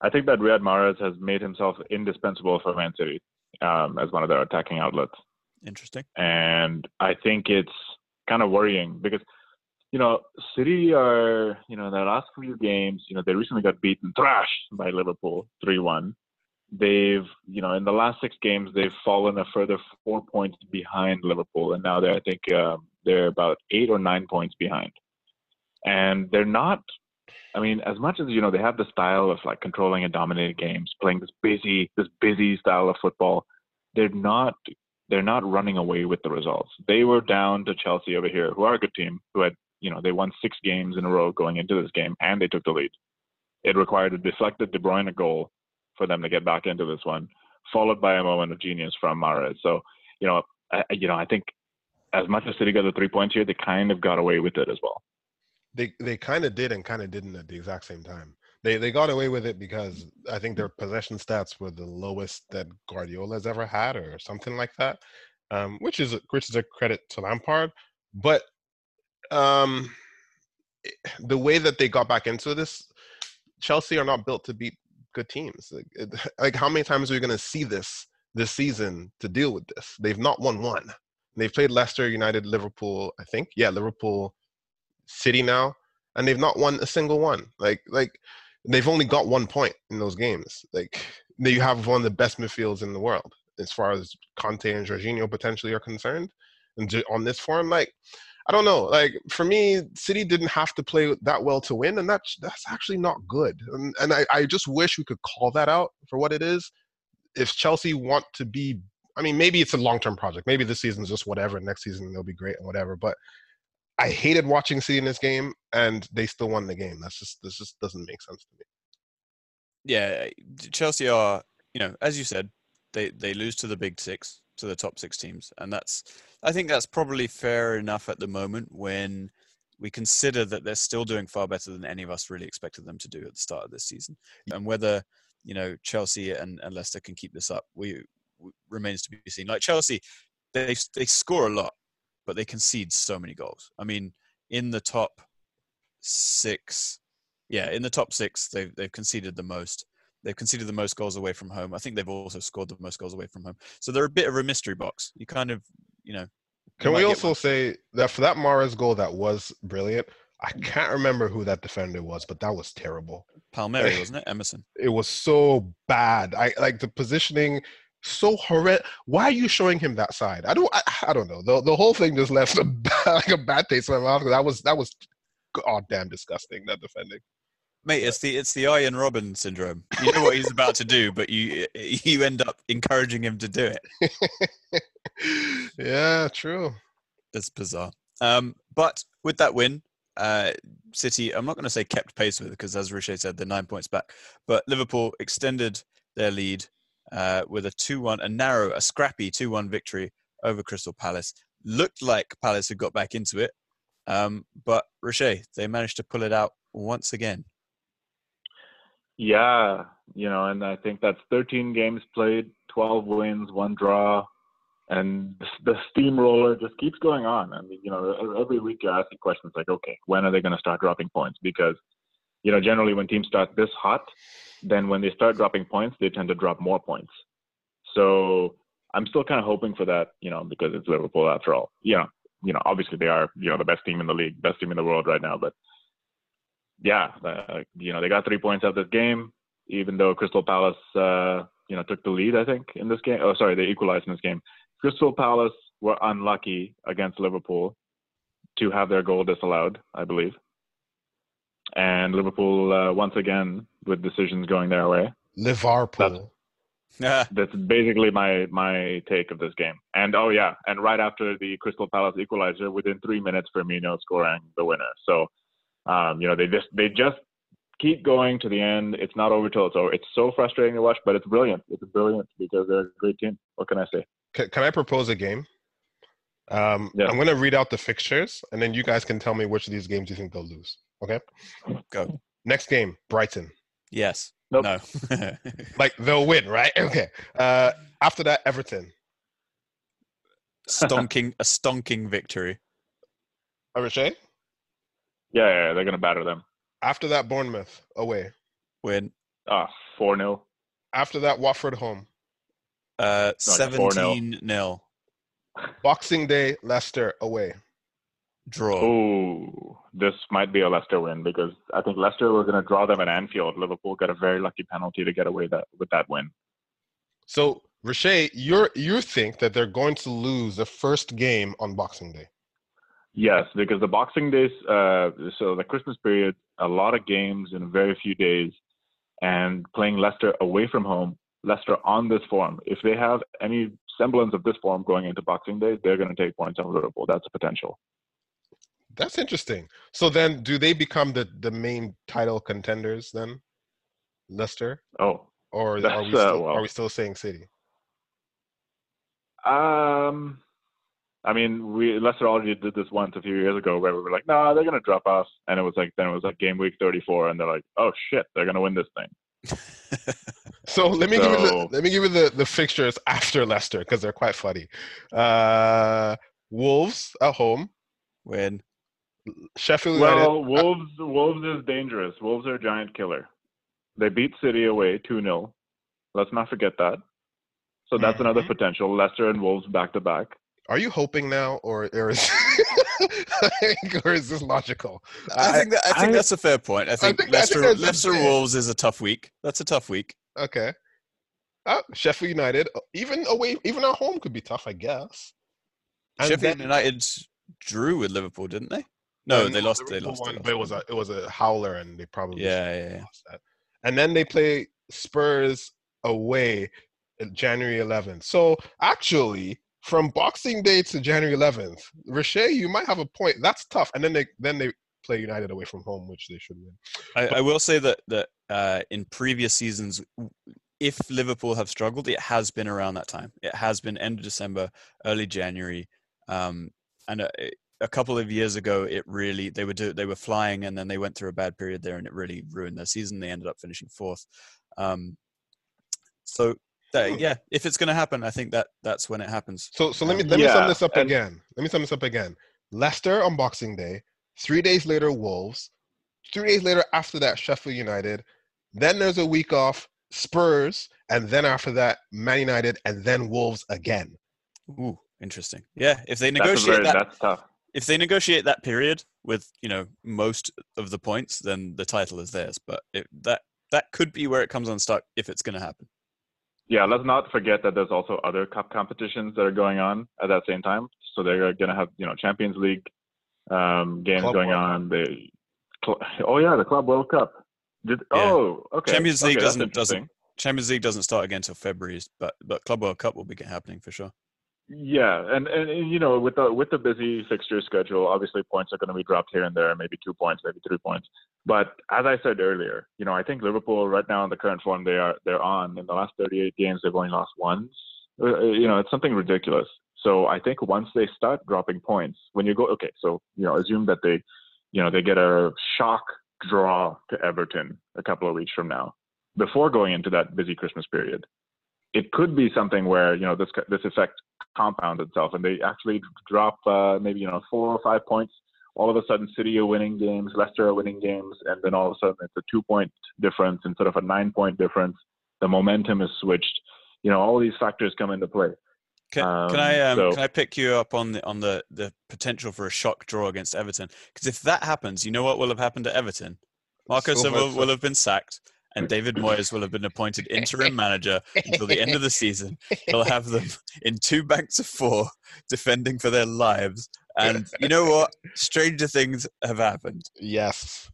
I think that Riyad Mahrez has made himself indispensable for Man City um, as one of their attacking outlets. Interesting. and I think it's kind of worrying because you know City are you know in their last few games you know they recently got beaten thrashed by Liverpool three one. They've you know in the last six games they've fallen a further four points behind Liverpool and now they're I think um, they're about eight or nine points behind, and they're not. I mean, as much as you know, they have the style of like controlling and dominating games, playing this busy, this busy style of football. They're not they're not running away with the results. They were down to Chelsea over here, who are a good team, who had, you know, they won six games in a row going into this game, and they took the lead. It required a deflected De Bruyne goal for them to get back into this one, followed by a moment of genius from Mahrez. So, you know, I, you know, I think as much as City got the three points here, they kind of got away with it as well. they they kind of did and kind of didn't at the exact same time. They they got away with it because I think their possession stats were the lowest that Guardiola's ever had, or something like that, um, which is which is a credit to Lampard. But um, the way that they got back into this, Chelsea are not built to beat good teams. Like, *laughs* like how many times are we going to see this this season to deal with this? They've not won one. They've played Leicester, United, Liverpool. I think, yeah, Liverpool, City now, and they've not won a single one. Like like they've only got one point in those games. Like you have one of the best midfields in the world as far as Kanté and Jorginho potentially are concerned. And on this form, like I don't know. Like for me, City didn't have to play that well to win, and that's that's actually not good. And, and I, I just wish we could call that out for what it is. If Chelsea want to be, I mean, maybe it's a long term project. Maybe this season's just whatever. Next season they'll be great and whatever. But I hated watching City in this game, and they still won the game. That's just this just doesn't make sense to me. Yeah, Chelsea are, you know, as you said, they they lose to the big six, to the top six teams, and that's I think that's probably fair enough at the moment when we consider that they're still doing far better than any of us really expected them to do at the start of this season. And whether you know Chelsea and, and Leicester can keep this up, we, we remains to be seen. Like Chelsea, they they score a lot, but they concede so many goals. I mean, in the top six, yeah, in the top six, they've they've conceded the most. They've conceded the most goals away from home. I think they've also scored the most goals away from home. So they're a bit of a mystery box. You kind of, you know. Can we also say that for that Mahrez goal that was brilliant? I can't remember who that defender was, but that was terrible. Palmieri, *laughs* wasn't it? Emerson. It was so bad. I like the positioning so horrendous. Why are you showing him that side? I don't. I, I don't know. The the whole thing just left a *laughs* bad, like a bad taste in my mouth. That was that was god damn disgusting. That defending. Mate, it's the it's the Arjen Robben syndrome. You know what he's about to do, but you *laughs* you end up encouraging him to do it. Yeah, true. It's bizarre. Um, but with that win, uh, City, I'm not going to say kept pace with because, as Richet said, they're nine points back. But Liverpool extended their lead uh, with a 2 1, a narrow, a scrappy 2 1 victory over Crystal Palace. Looked like Palace had got back into it, um, but Richet, they managed to pull it out once again. Yeah, you know, and I think that's 13 games played, 12 wins, one draw, and the steamroller just keeps going on. I mean, you know, every week you're asking questions like, okay, when are they going to start dropping points? Because, you know, generally when teams start this hot, then when they start dropping points, they tend to drop more points. So I'm still kind of hoping for that, you know, because it's Liverpool after all. Know, you know, obviously they are, you know, the best team in the league, best team in the world right now, but yeah, uh, you know, they got three points out of this game, even though Crystal Palace, uh, you know, took the lead, I think, in this game. Oh, sorry, they equalized in this game. Crystal Palace were unlucky against Liverpool to have their goal disallowed, I believe. And Liverpool, uh, once again, with decisions going their way. Liverpool. That's, *laughs* that's basically my my take of this game. And oh yeah, and right after the Crystal Palace equalizer, within three minutes, Firmino scoring the winner. So um, you know, they just they just keep going to the end. It's not over till it's over. It's so frustrating to watch, but it's brilliant. It's brilliant because they're a great team. What can I say? Can, can I propose a game? Um, yeah. I'm going to read out the fixtures, and then you guys can tell me which of these games you think they'll lose. Okay? Go. Next game, Brighton. Yes. Nope. No. *laughs* like they'll win, right? *laughs* Okay. Uh, after that, Everton. Stonking a stonking victory. Arishay? Yeah, yeah, they're gonna batter them. After that, Bournemouth away. Win. Ah, four 0 After that, Watford home. Uh, seventeen nil. Boxing Day, Leicester away. Draw. Oh, this might be a Leicester win because I think Leicester were going to draw them at Anfield. Liverpool got a very lucky penalty to get away that with that win. So, Riche, you you think that they're going to lose the first game on Boxing Day? Yes, because the Boxing Days, uh, so the Christmas period, a lot of games in very few days, and playing Leicester away from home, Leicester on this form. If they have any semblance of this form going into Boxing Day, they're going to take points on Liverpool. That's a potential. That's interesting. So then, do they become the the main title contenders then, Leicester? Oh, or are we, still, uh, well, are we still saying City? Um, I mean, we Leicester already did this once a few years ago where we were like, "Nah, they're gonna drop us," and it was like then it was like game week 34, and they're like, "Oh shit, they're gonna win this thing." *laughs* So let me give you the So- let me give you the, the fixtures after Leicester because they're quite funny. Uh, Wolves at home, Win. Sheffield United. Well, Wolves Wolves is dangerous. Wolves are a giant killer. They beat City away 2-0. Let's not forget that. So that's another Mhm. potential. Leicester and Wolves back to back. Are you hoping now, or, or is *laughs* or is this logical? I, think that, I think I- that's a fair point. I think, think- I think Leicester, that's a Leicester fair- Wolves is a tough week. That's a tough week. Okay. Oh, Sheffield United, even away, even at home could be tough, I guess. And Sheffield then- United drew with Liverpool, didn't they? No, Uh, they lost. They lost. won, they but it was a it was a howler, and they probably Yeah, yeah, yeah. lost that. And then they play Spurs away January 11th. So actually, from Boxing Day to January 11th, Riche, you might have a point. That's tough. And then they then they play United away from home, which they should win. I, I will say that that uh, in previous seasons, if Liverpool have struggled, it has been around that time. It has been end of December, early January, um, and a, a couple of years ago, it really they were do, they were flying, and then they went through a bad period there, and it really ruined their season. They ended up finishing fourth. Um, so that, yeah, if it's going to happen, I think that that's when it happens. So so let me let me sum this up and- again. Let me sum this up again. Leicester on Boxing Day, three days later Wolves, three days later after that Sheffield United, then there's a week off Spurs, and then after that Man United, and then Wolves again. Ooh, interesting. Yeah, if they That's negotiate very, that that's tough. if they negotiate that period with you know most of the points, then the title is theirs. But it, that that could be where it comes unstuck if it's going to happen. Yeah, let's not forget that there's also other cup competitions that are going on at that same time. So they're going to have, you know, Champions League um, games Club going World on. They, cl- oh yeah, the Club World Cup. Did, Yeah. Oh, okay. Champions League okay, doesn't- doesn't- Champions League doesn't start again until February, but but Club World Cup will be happening for sure. Yeah, and, and and, you know with the with the busy fixture schedule, obviously points are going to be dropped here and there, maybe two points, maybe three points. But as I said earlier, you know I think Liverpool right now in the current form they are they're on in the last 38 games they've only lost once. Uh, uh, You know it's something ridiculous. So I think once they start dropping points, when you go okay, so you know assume that they, you know they get a shock draw to Everton a couple of weeks from now, before going into that busy Christmas period. It could be something where you know this this effect compounds itself and they actually drop uh, maybe you know four or five points. All of a sudden city are winning games leicester are winning games and then all of a sudden it's a two point difference instead of a nine point difference. The momentum is switched. You know all these factors come into play. Can, can I Um, um, so- can I pick you up on the on the the potential for a shock draw against Everton? Because if that happens, you know what will have happened to Everton? Marco So Silva much- will have been sacked, and David *laughs* Moyes will have been appointed interim *laughs* manager until the end of the season. He'll have them *laughs* in two banks of four, defending for their lives. And you know what? Stranger things have happened. Yes.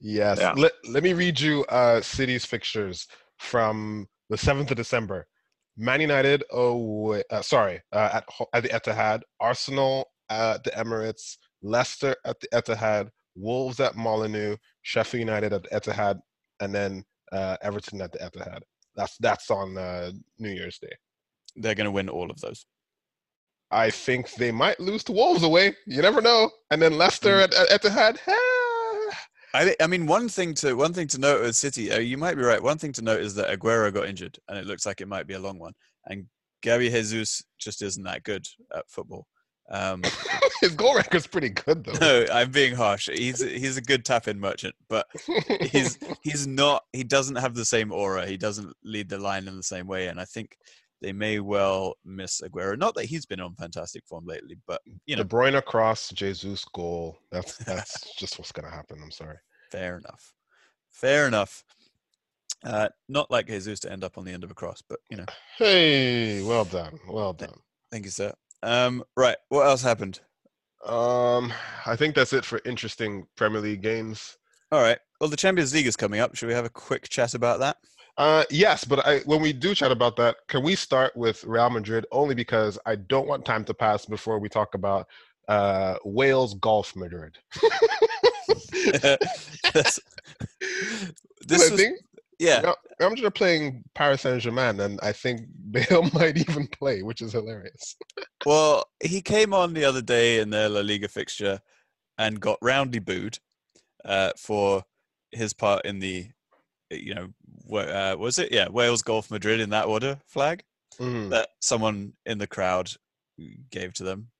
Yes. Yeah. Let, let me read you uh City's fixtures from the 7th of December. Man United away, uh, sorry, uh, at at the Etihad, Arsenal at the Emirates, Leicester at the Etihad, Wolves at Molineux, Sheffield United at the Etihad, and then uh, Everton at the Etihad. That's that's on uh, New Year's Day. They're going to win all of those. I think they might lose to Wolves away. You never know. And then Leicester Mm. at, at Etihad. *laughs* I, I mean, one thing to one thing to note with City, uh, you might be right. One thing to note is that Aguero got injured, and it looks like it might be a long one. And Gary Jesus just isn't that good at football. Um, *laughs* His goal record's pretty good though. no, I'm being harsh. He's he's a good tap-in merchant, but he's *laughs* he's not. He doesn't have the same aura. He doesn't lead the line in the same way, and I think they may well miss Aguero. Not that he's been on fantastic form lately, but you know, De Bruyne cross, Jesus goal. That's that's *laughs* just what's gonna happen. I'm sorry. fair enough. Fair enough. Uh, not like Jesus to end up on the end of a cross, but you know. Hey, well done, well done. Thank you, sir. Um, right. What else happened? Um, I think that's it for interesting Premier League games. All right. Well, the Champions League is coming up. Should we have a quick chat about that? Uh, yes, but I, when we do chat about that, can we start with Real Madrid only because I don't want time to pass before we talk about uh, Wales Golf Madrid. *laughs* *laughs* *laughs* This was, Yeah, Madrid are playing Paris Saint Germain, and I think *laughs* Bale might even play, which is hilarious. *laughs* Well, he came on the other day in their La Liga fixture and got roundly booed uh, for his part in the, you know, uh, was it? Yeah, Wales Golf Madrid in that order flag Mhm. that someone in the crowd gave to them.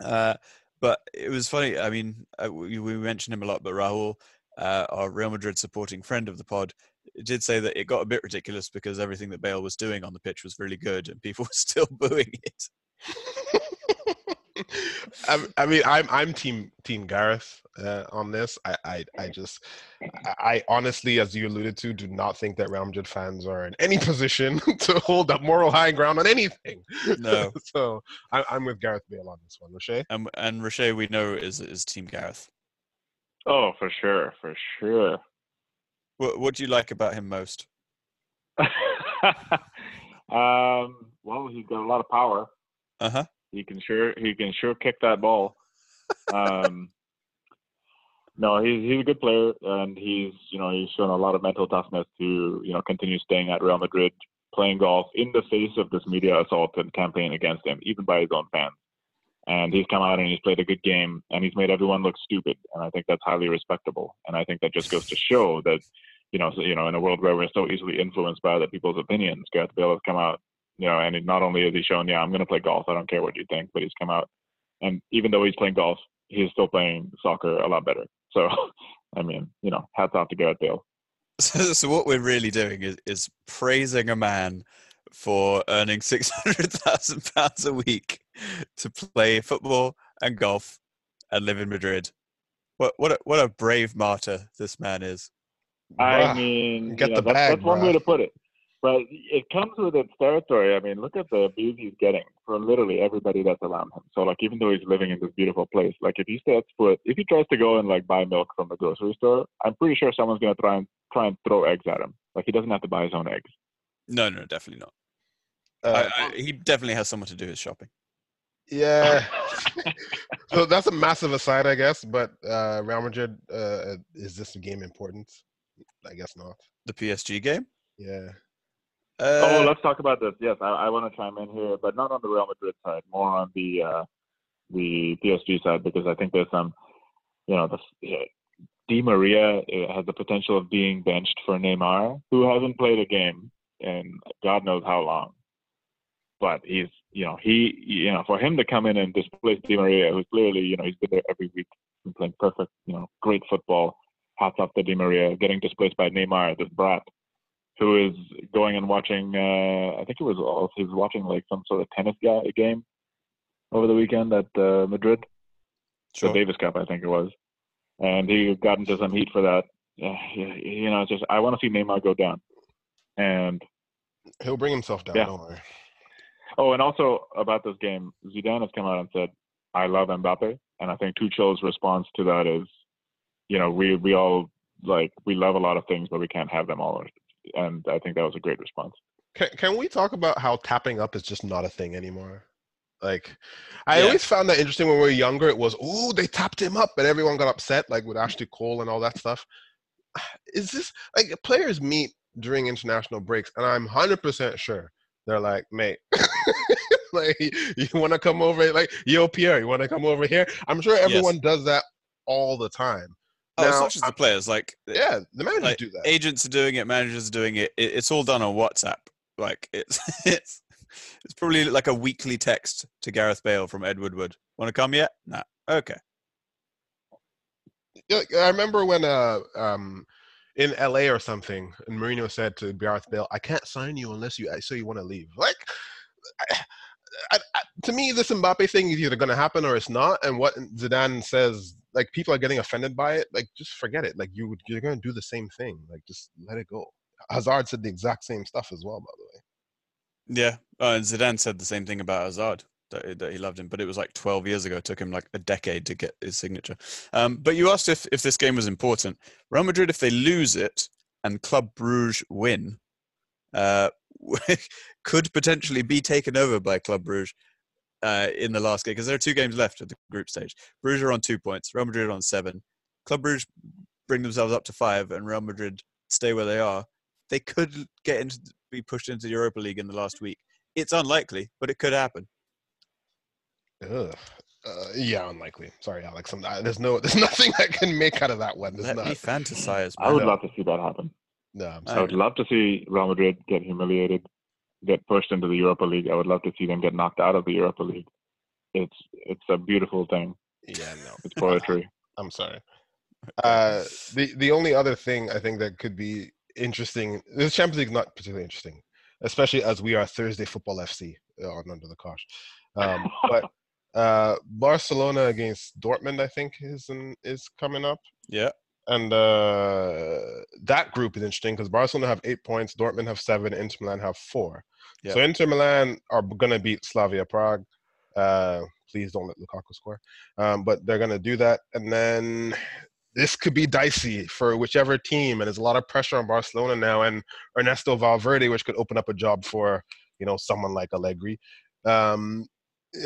Uh, but it was funny. I mean, uh, we, we mentioned him a lot, but Rahul, uh, our Real Madrid supporting friend of the pod, did say that it got a bit ridiculous because everything that Bale was doing on the pitch was really good and people *laughs* were still booing it. I, I mean, I'm I'm team team Gareth uh, on this. I, I I just I, I honestly, as you alluded to, do not think that Real Madrid fans are in any *laughs* position *laughs* to hold up moral high ground on anything. No. so I, I'm with Gareth Bale on this one. Roche? And and Roche, we know is is Team Gareth. Oh, for sure, for sure. What what do you like about him most? *laughs* um, well, he's got a lot of power. Uh huh. He can sure he can sure kick that ball. Um, *laughs* no, he's he's a good player, and he's you know he's shown a lot of mental toughness to you know continue staying at Real Madrid, playing golf in the face of this media assault and campaign against him, even by his own fans. And he's come out and he's played a good game, and he's made everyone look stupid, and I think that's highly respectable. And I think that just goes to show that you know so, you know in a world where we're so easily influenced by other people's opinions, Gareth Bale has come out you know, and not only has he shown, yeah, I'm going to play golf. I don't care what you think, but he's come out, and even though he's playing golf, he's still playing soccer a lot better. *laughs* So, I mean, you know, hats off to Gareth Bale. *laughs* So, so what we're really doing is, is praising a man for earning six hundred thousand *laughs* pounds a week to play football and golf and live in Madrid. What what a, what a brave martyr this man is. I Bruh, mean, get you know, the that's, bag, that's one way to put it. But it comes with its territory. I mean, look at the abuse he's getting from literally everybody that's around him. So, like, even though he's living in this beautiful place, like, if he sets foot, if he tries to go and like buy milk from the grocery store, I'm pretty sure someone's gonna try and try and throw eggs at him. Like, he doesn't have to buy his own eggs. No, no, definitely not. Uh, I, I, he definitely has someone to do his shopping. yeah. *laughs* so that's a massive aside, I guess. But uh, Real Madrid, uh, is this game important? I guess not. The PSG game. Yeah. oh, Uh, let's talk about this. Yes, I, I want to chime in here, but not on the Real Madrid side, more on the uh, the PSG side because I think there's some, you know, the uh, Di Maria uh, has the potential of being benched for Neymar, who hasn't played a game in God knows how long. But he's, you know, he, you know, for him to come in and displace Di Maria, who's clearly, you know, he's been there every week, been playing perfect, you know, great football. Hats off to Di Maria, getting displaced by Neymar, this brat who is going and watching. Uh, I think it was all he was watching like some sort of tennis guy game over the weekend at uh, Madrid, sure. the Davis Cup, I think it was, and he got into some heat for that. Uh, you know, it's just I want to see Neymar go down, and He'll bring himself down. Yeah. Oh, and also about this game, Zidane has come out and said, "I love Mbappe," and I think Tuchel's response to that is, you know, we we all like we love a lot of things, but we can't have them all, and I think that was a great response. Can, can we talk about how tapping up is just not a thing anymore? Like, I Yeah. always found that interesting when we were younger. It was, oh, they tapped him up, and everyone got upset, like with Ashley Cole and all that stuff. *sighs* Is this like players meet during international breaks, and I'm hundred percent sure they're like, mate, *laughs* like you want to come over, like yo Pierre, you want to come over here? I'm sure everyone does that all the time. Oh, it's now, not just the players. Like Yeah, the managers like, do that. agents are doing it, managers are doing it. it. It's all done on WhatsApp. Like it's *laughs* it's it's probably like a weekly text to Gareth Bale from Ed Woodward. Want to come yet? Nah. Okay. I remember when uh um in LA or something, and Mourinho said to Gareth Bale, "I can't sign you unless you I say you want to leave." Like, I, I, I, to me, this Mbappe thing is either going to happen or it's not. And what Zidane says, like people are getting offended by it. Like, just forget it. Like you you're to do the same thing. Like, just let it go. Hazard said the exact same stuff as well, by the way. Yeah. Oh, and Zidane said the same thing about Hazard that, that he loved him, but it was like 12 years ago. It took him like a decade to get his signature. Um, but you asked if if this game was important. Real Madrid, if they lose it and Club Bruges win, uh, *laughs* could potentially be taken over by Club Bruges uh, in the last game because there are two games left at the group stage. Bruges are on two points, Real Madrid on seven. Club Bruges bring themselves up to five, and Real Madrid stay where they are. they could get into be pushed into the Europa League in the last week. It's unlikely, but it could happen. Ugh. Uh, yeah, unlikely. Sorry, Alex. I'm not, there's no, *laughs* there's nothing I can make out of that one. There's Let not. me fantasize. I would love to see that happen. no, I'm I I would love to see Real Madrid get humiliated, get pushed into the Europa League. I would love to see them get knocked out of the Europa League. It's it's a beautiful thing. Yeah, no. It's poetry. *laughs* I'm *laughs* sorry. Uh, the the only other thing I think that could be interesting, the Champions League is not particularly interesting, especially as we are Thursday Football FC uh, on Under the Cosh. Um, but *laughs* uh, Barcelona against Dortmund, I think, is in, is coming up, Yeah. And uh, that group is interesting because Barcelona have eight points, Dortmund have seven, Inter Milan have four. So Inter Milan are going to beat Slavia Prague. Uh, please don't let Lukaku score. Um, but they're going to do that. And then this could be dicey for whichever team. And there's a lot of pressure on Barcelona now and Ernesto Valverde, which could open up a job for, you know, someone like Allegri. Um, *sighs*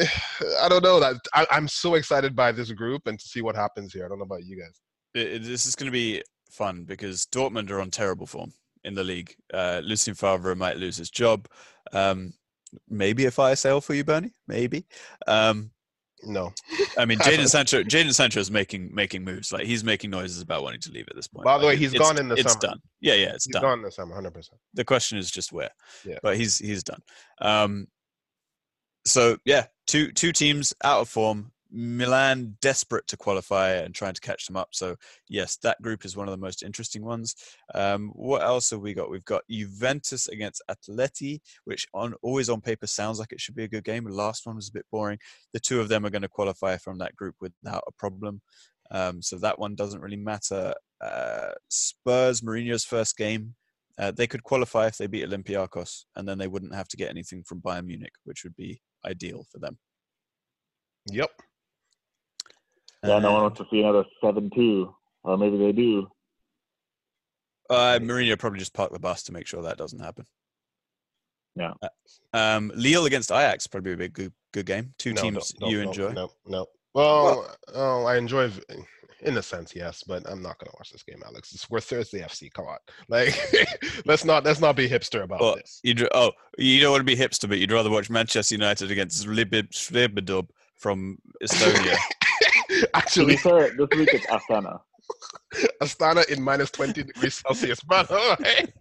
I don't know that I, I'm so excited by this group and to see what happens here. I don't know about you guys. It- it- this is going to be fun because Dortmund are on terrible form in the league. Uh, Lucien Favre might lose his job. Um, maybe a fire sale for you, Bernie. Maybe. Um, No. I mean, *laughs* Jadon Sancho. Jadon Sancho is making making moves. Like he's making noises about wanting to leave at this point. By the Like, way, he's it's- gone in the It's summer. done. Yeah, yeah, it's He's done. gone this summer, 100%. The question is just where. Yeah. But he's he's done. Um, so yeah, two two teams out of form. Milan desperate to qualify and trying to catch them up. So yes, that group is one of the most interesting ones. Um, what else have we got? We've got Juventus against Atleti, which on always on paper sounds like it should be a good game. The last one was a bit boring. The two of them are going to qualify from that group without a problem. Um, so that one doesn't really matter. Uh, Spurs, Mourinho's first game. Uh, they could qualify if they beat Olympiacos, and then they wouldn't have to get anything from Bayern Munich, which would be ideal for them. Yep. Yeah, no one wants to see another seven-two, or maybe they do. Uh, Mourinho probably just parked the bus to make sure that doesn't happen. Yeah. Uh, um, Lille against Ajax probably be a good good game. Two No, teams don't- don't- you don't- enjoy. No, no. Well, oh, I enjoy, in a sense, yes, but I'm not gonna watch this game, Alex. It's, we're Thursday FC. Come on, *laughs* like, *laughs* let's not let's not be hipster about Well, this. You'd, oh, you don't want to be hipster, but you'd rather watch Manchester United against Slibidub from Estonia. *laughs* *laughs* To be Actually, fair, this week it's Astana. Astana in minus 20 degrees Celsius. *laughs* But all right.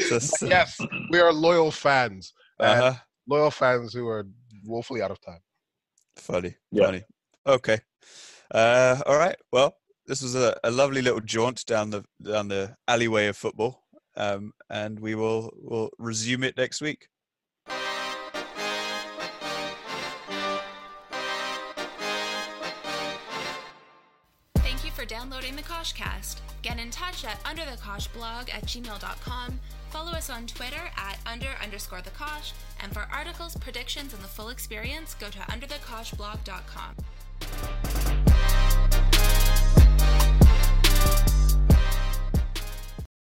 Just, uh, yes, we are loyal fans. uh-huh. Loyal fans who are woefully out of time. Funny. Yeah. Funny. Okay. Uh, all right. Well, this was a, a lovely little jaunt down the down the alleyway of football, um, and we will will resume it next week. Koshcast. Get in touch at underthekoshblog at gmail.com. Follow us on Twitter at under underscore the Kosh. And for articles, predictions, and the full experience, go to underthekoshblog.com.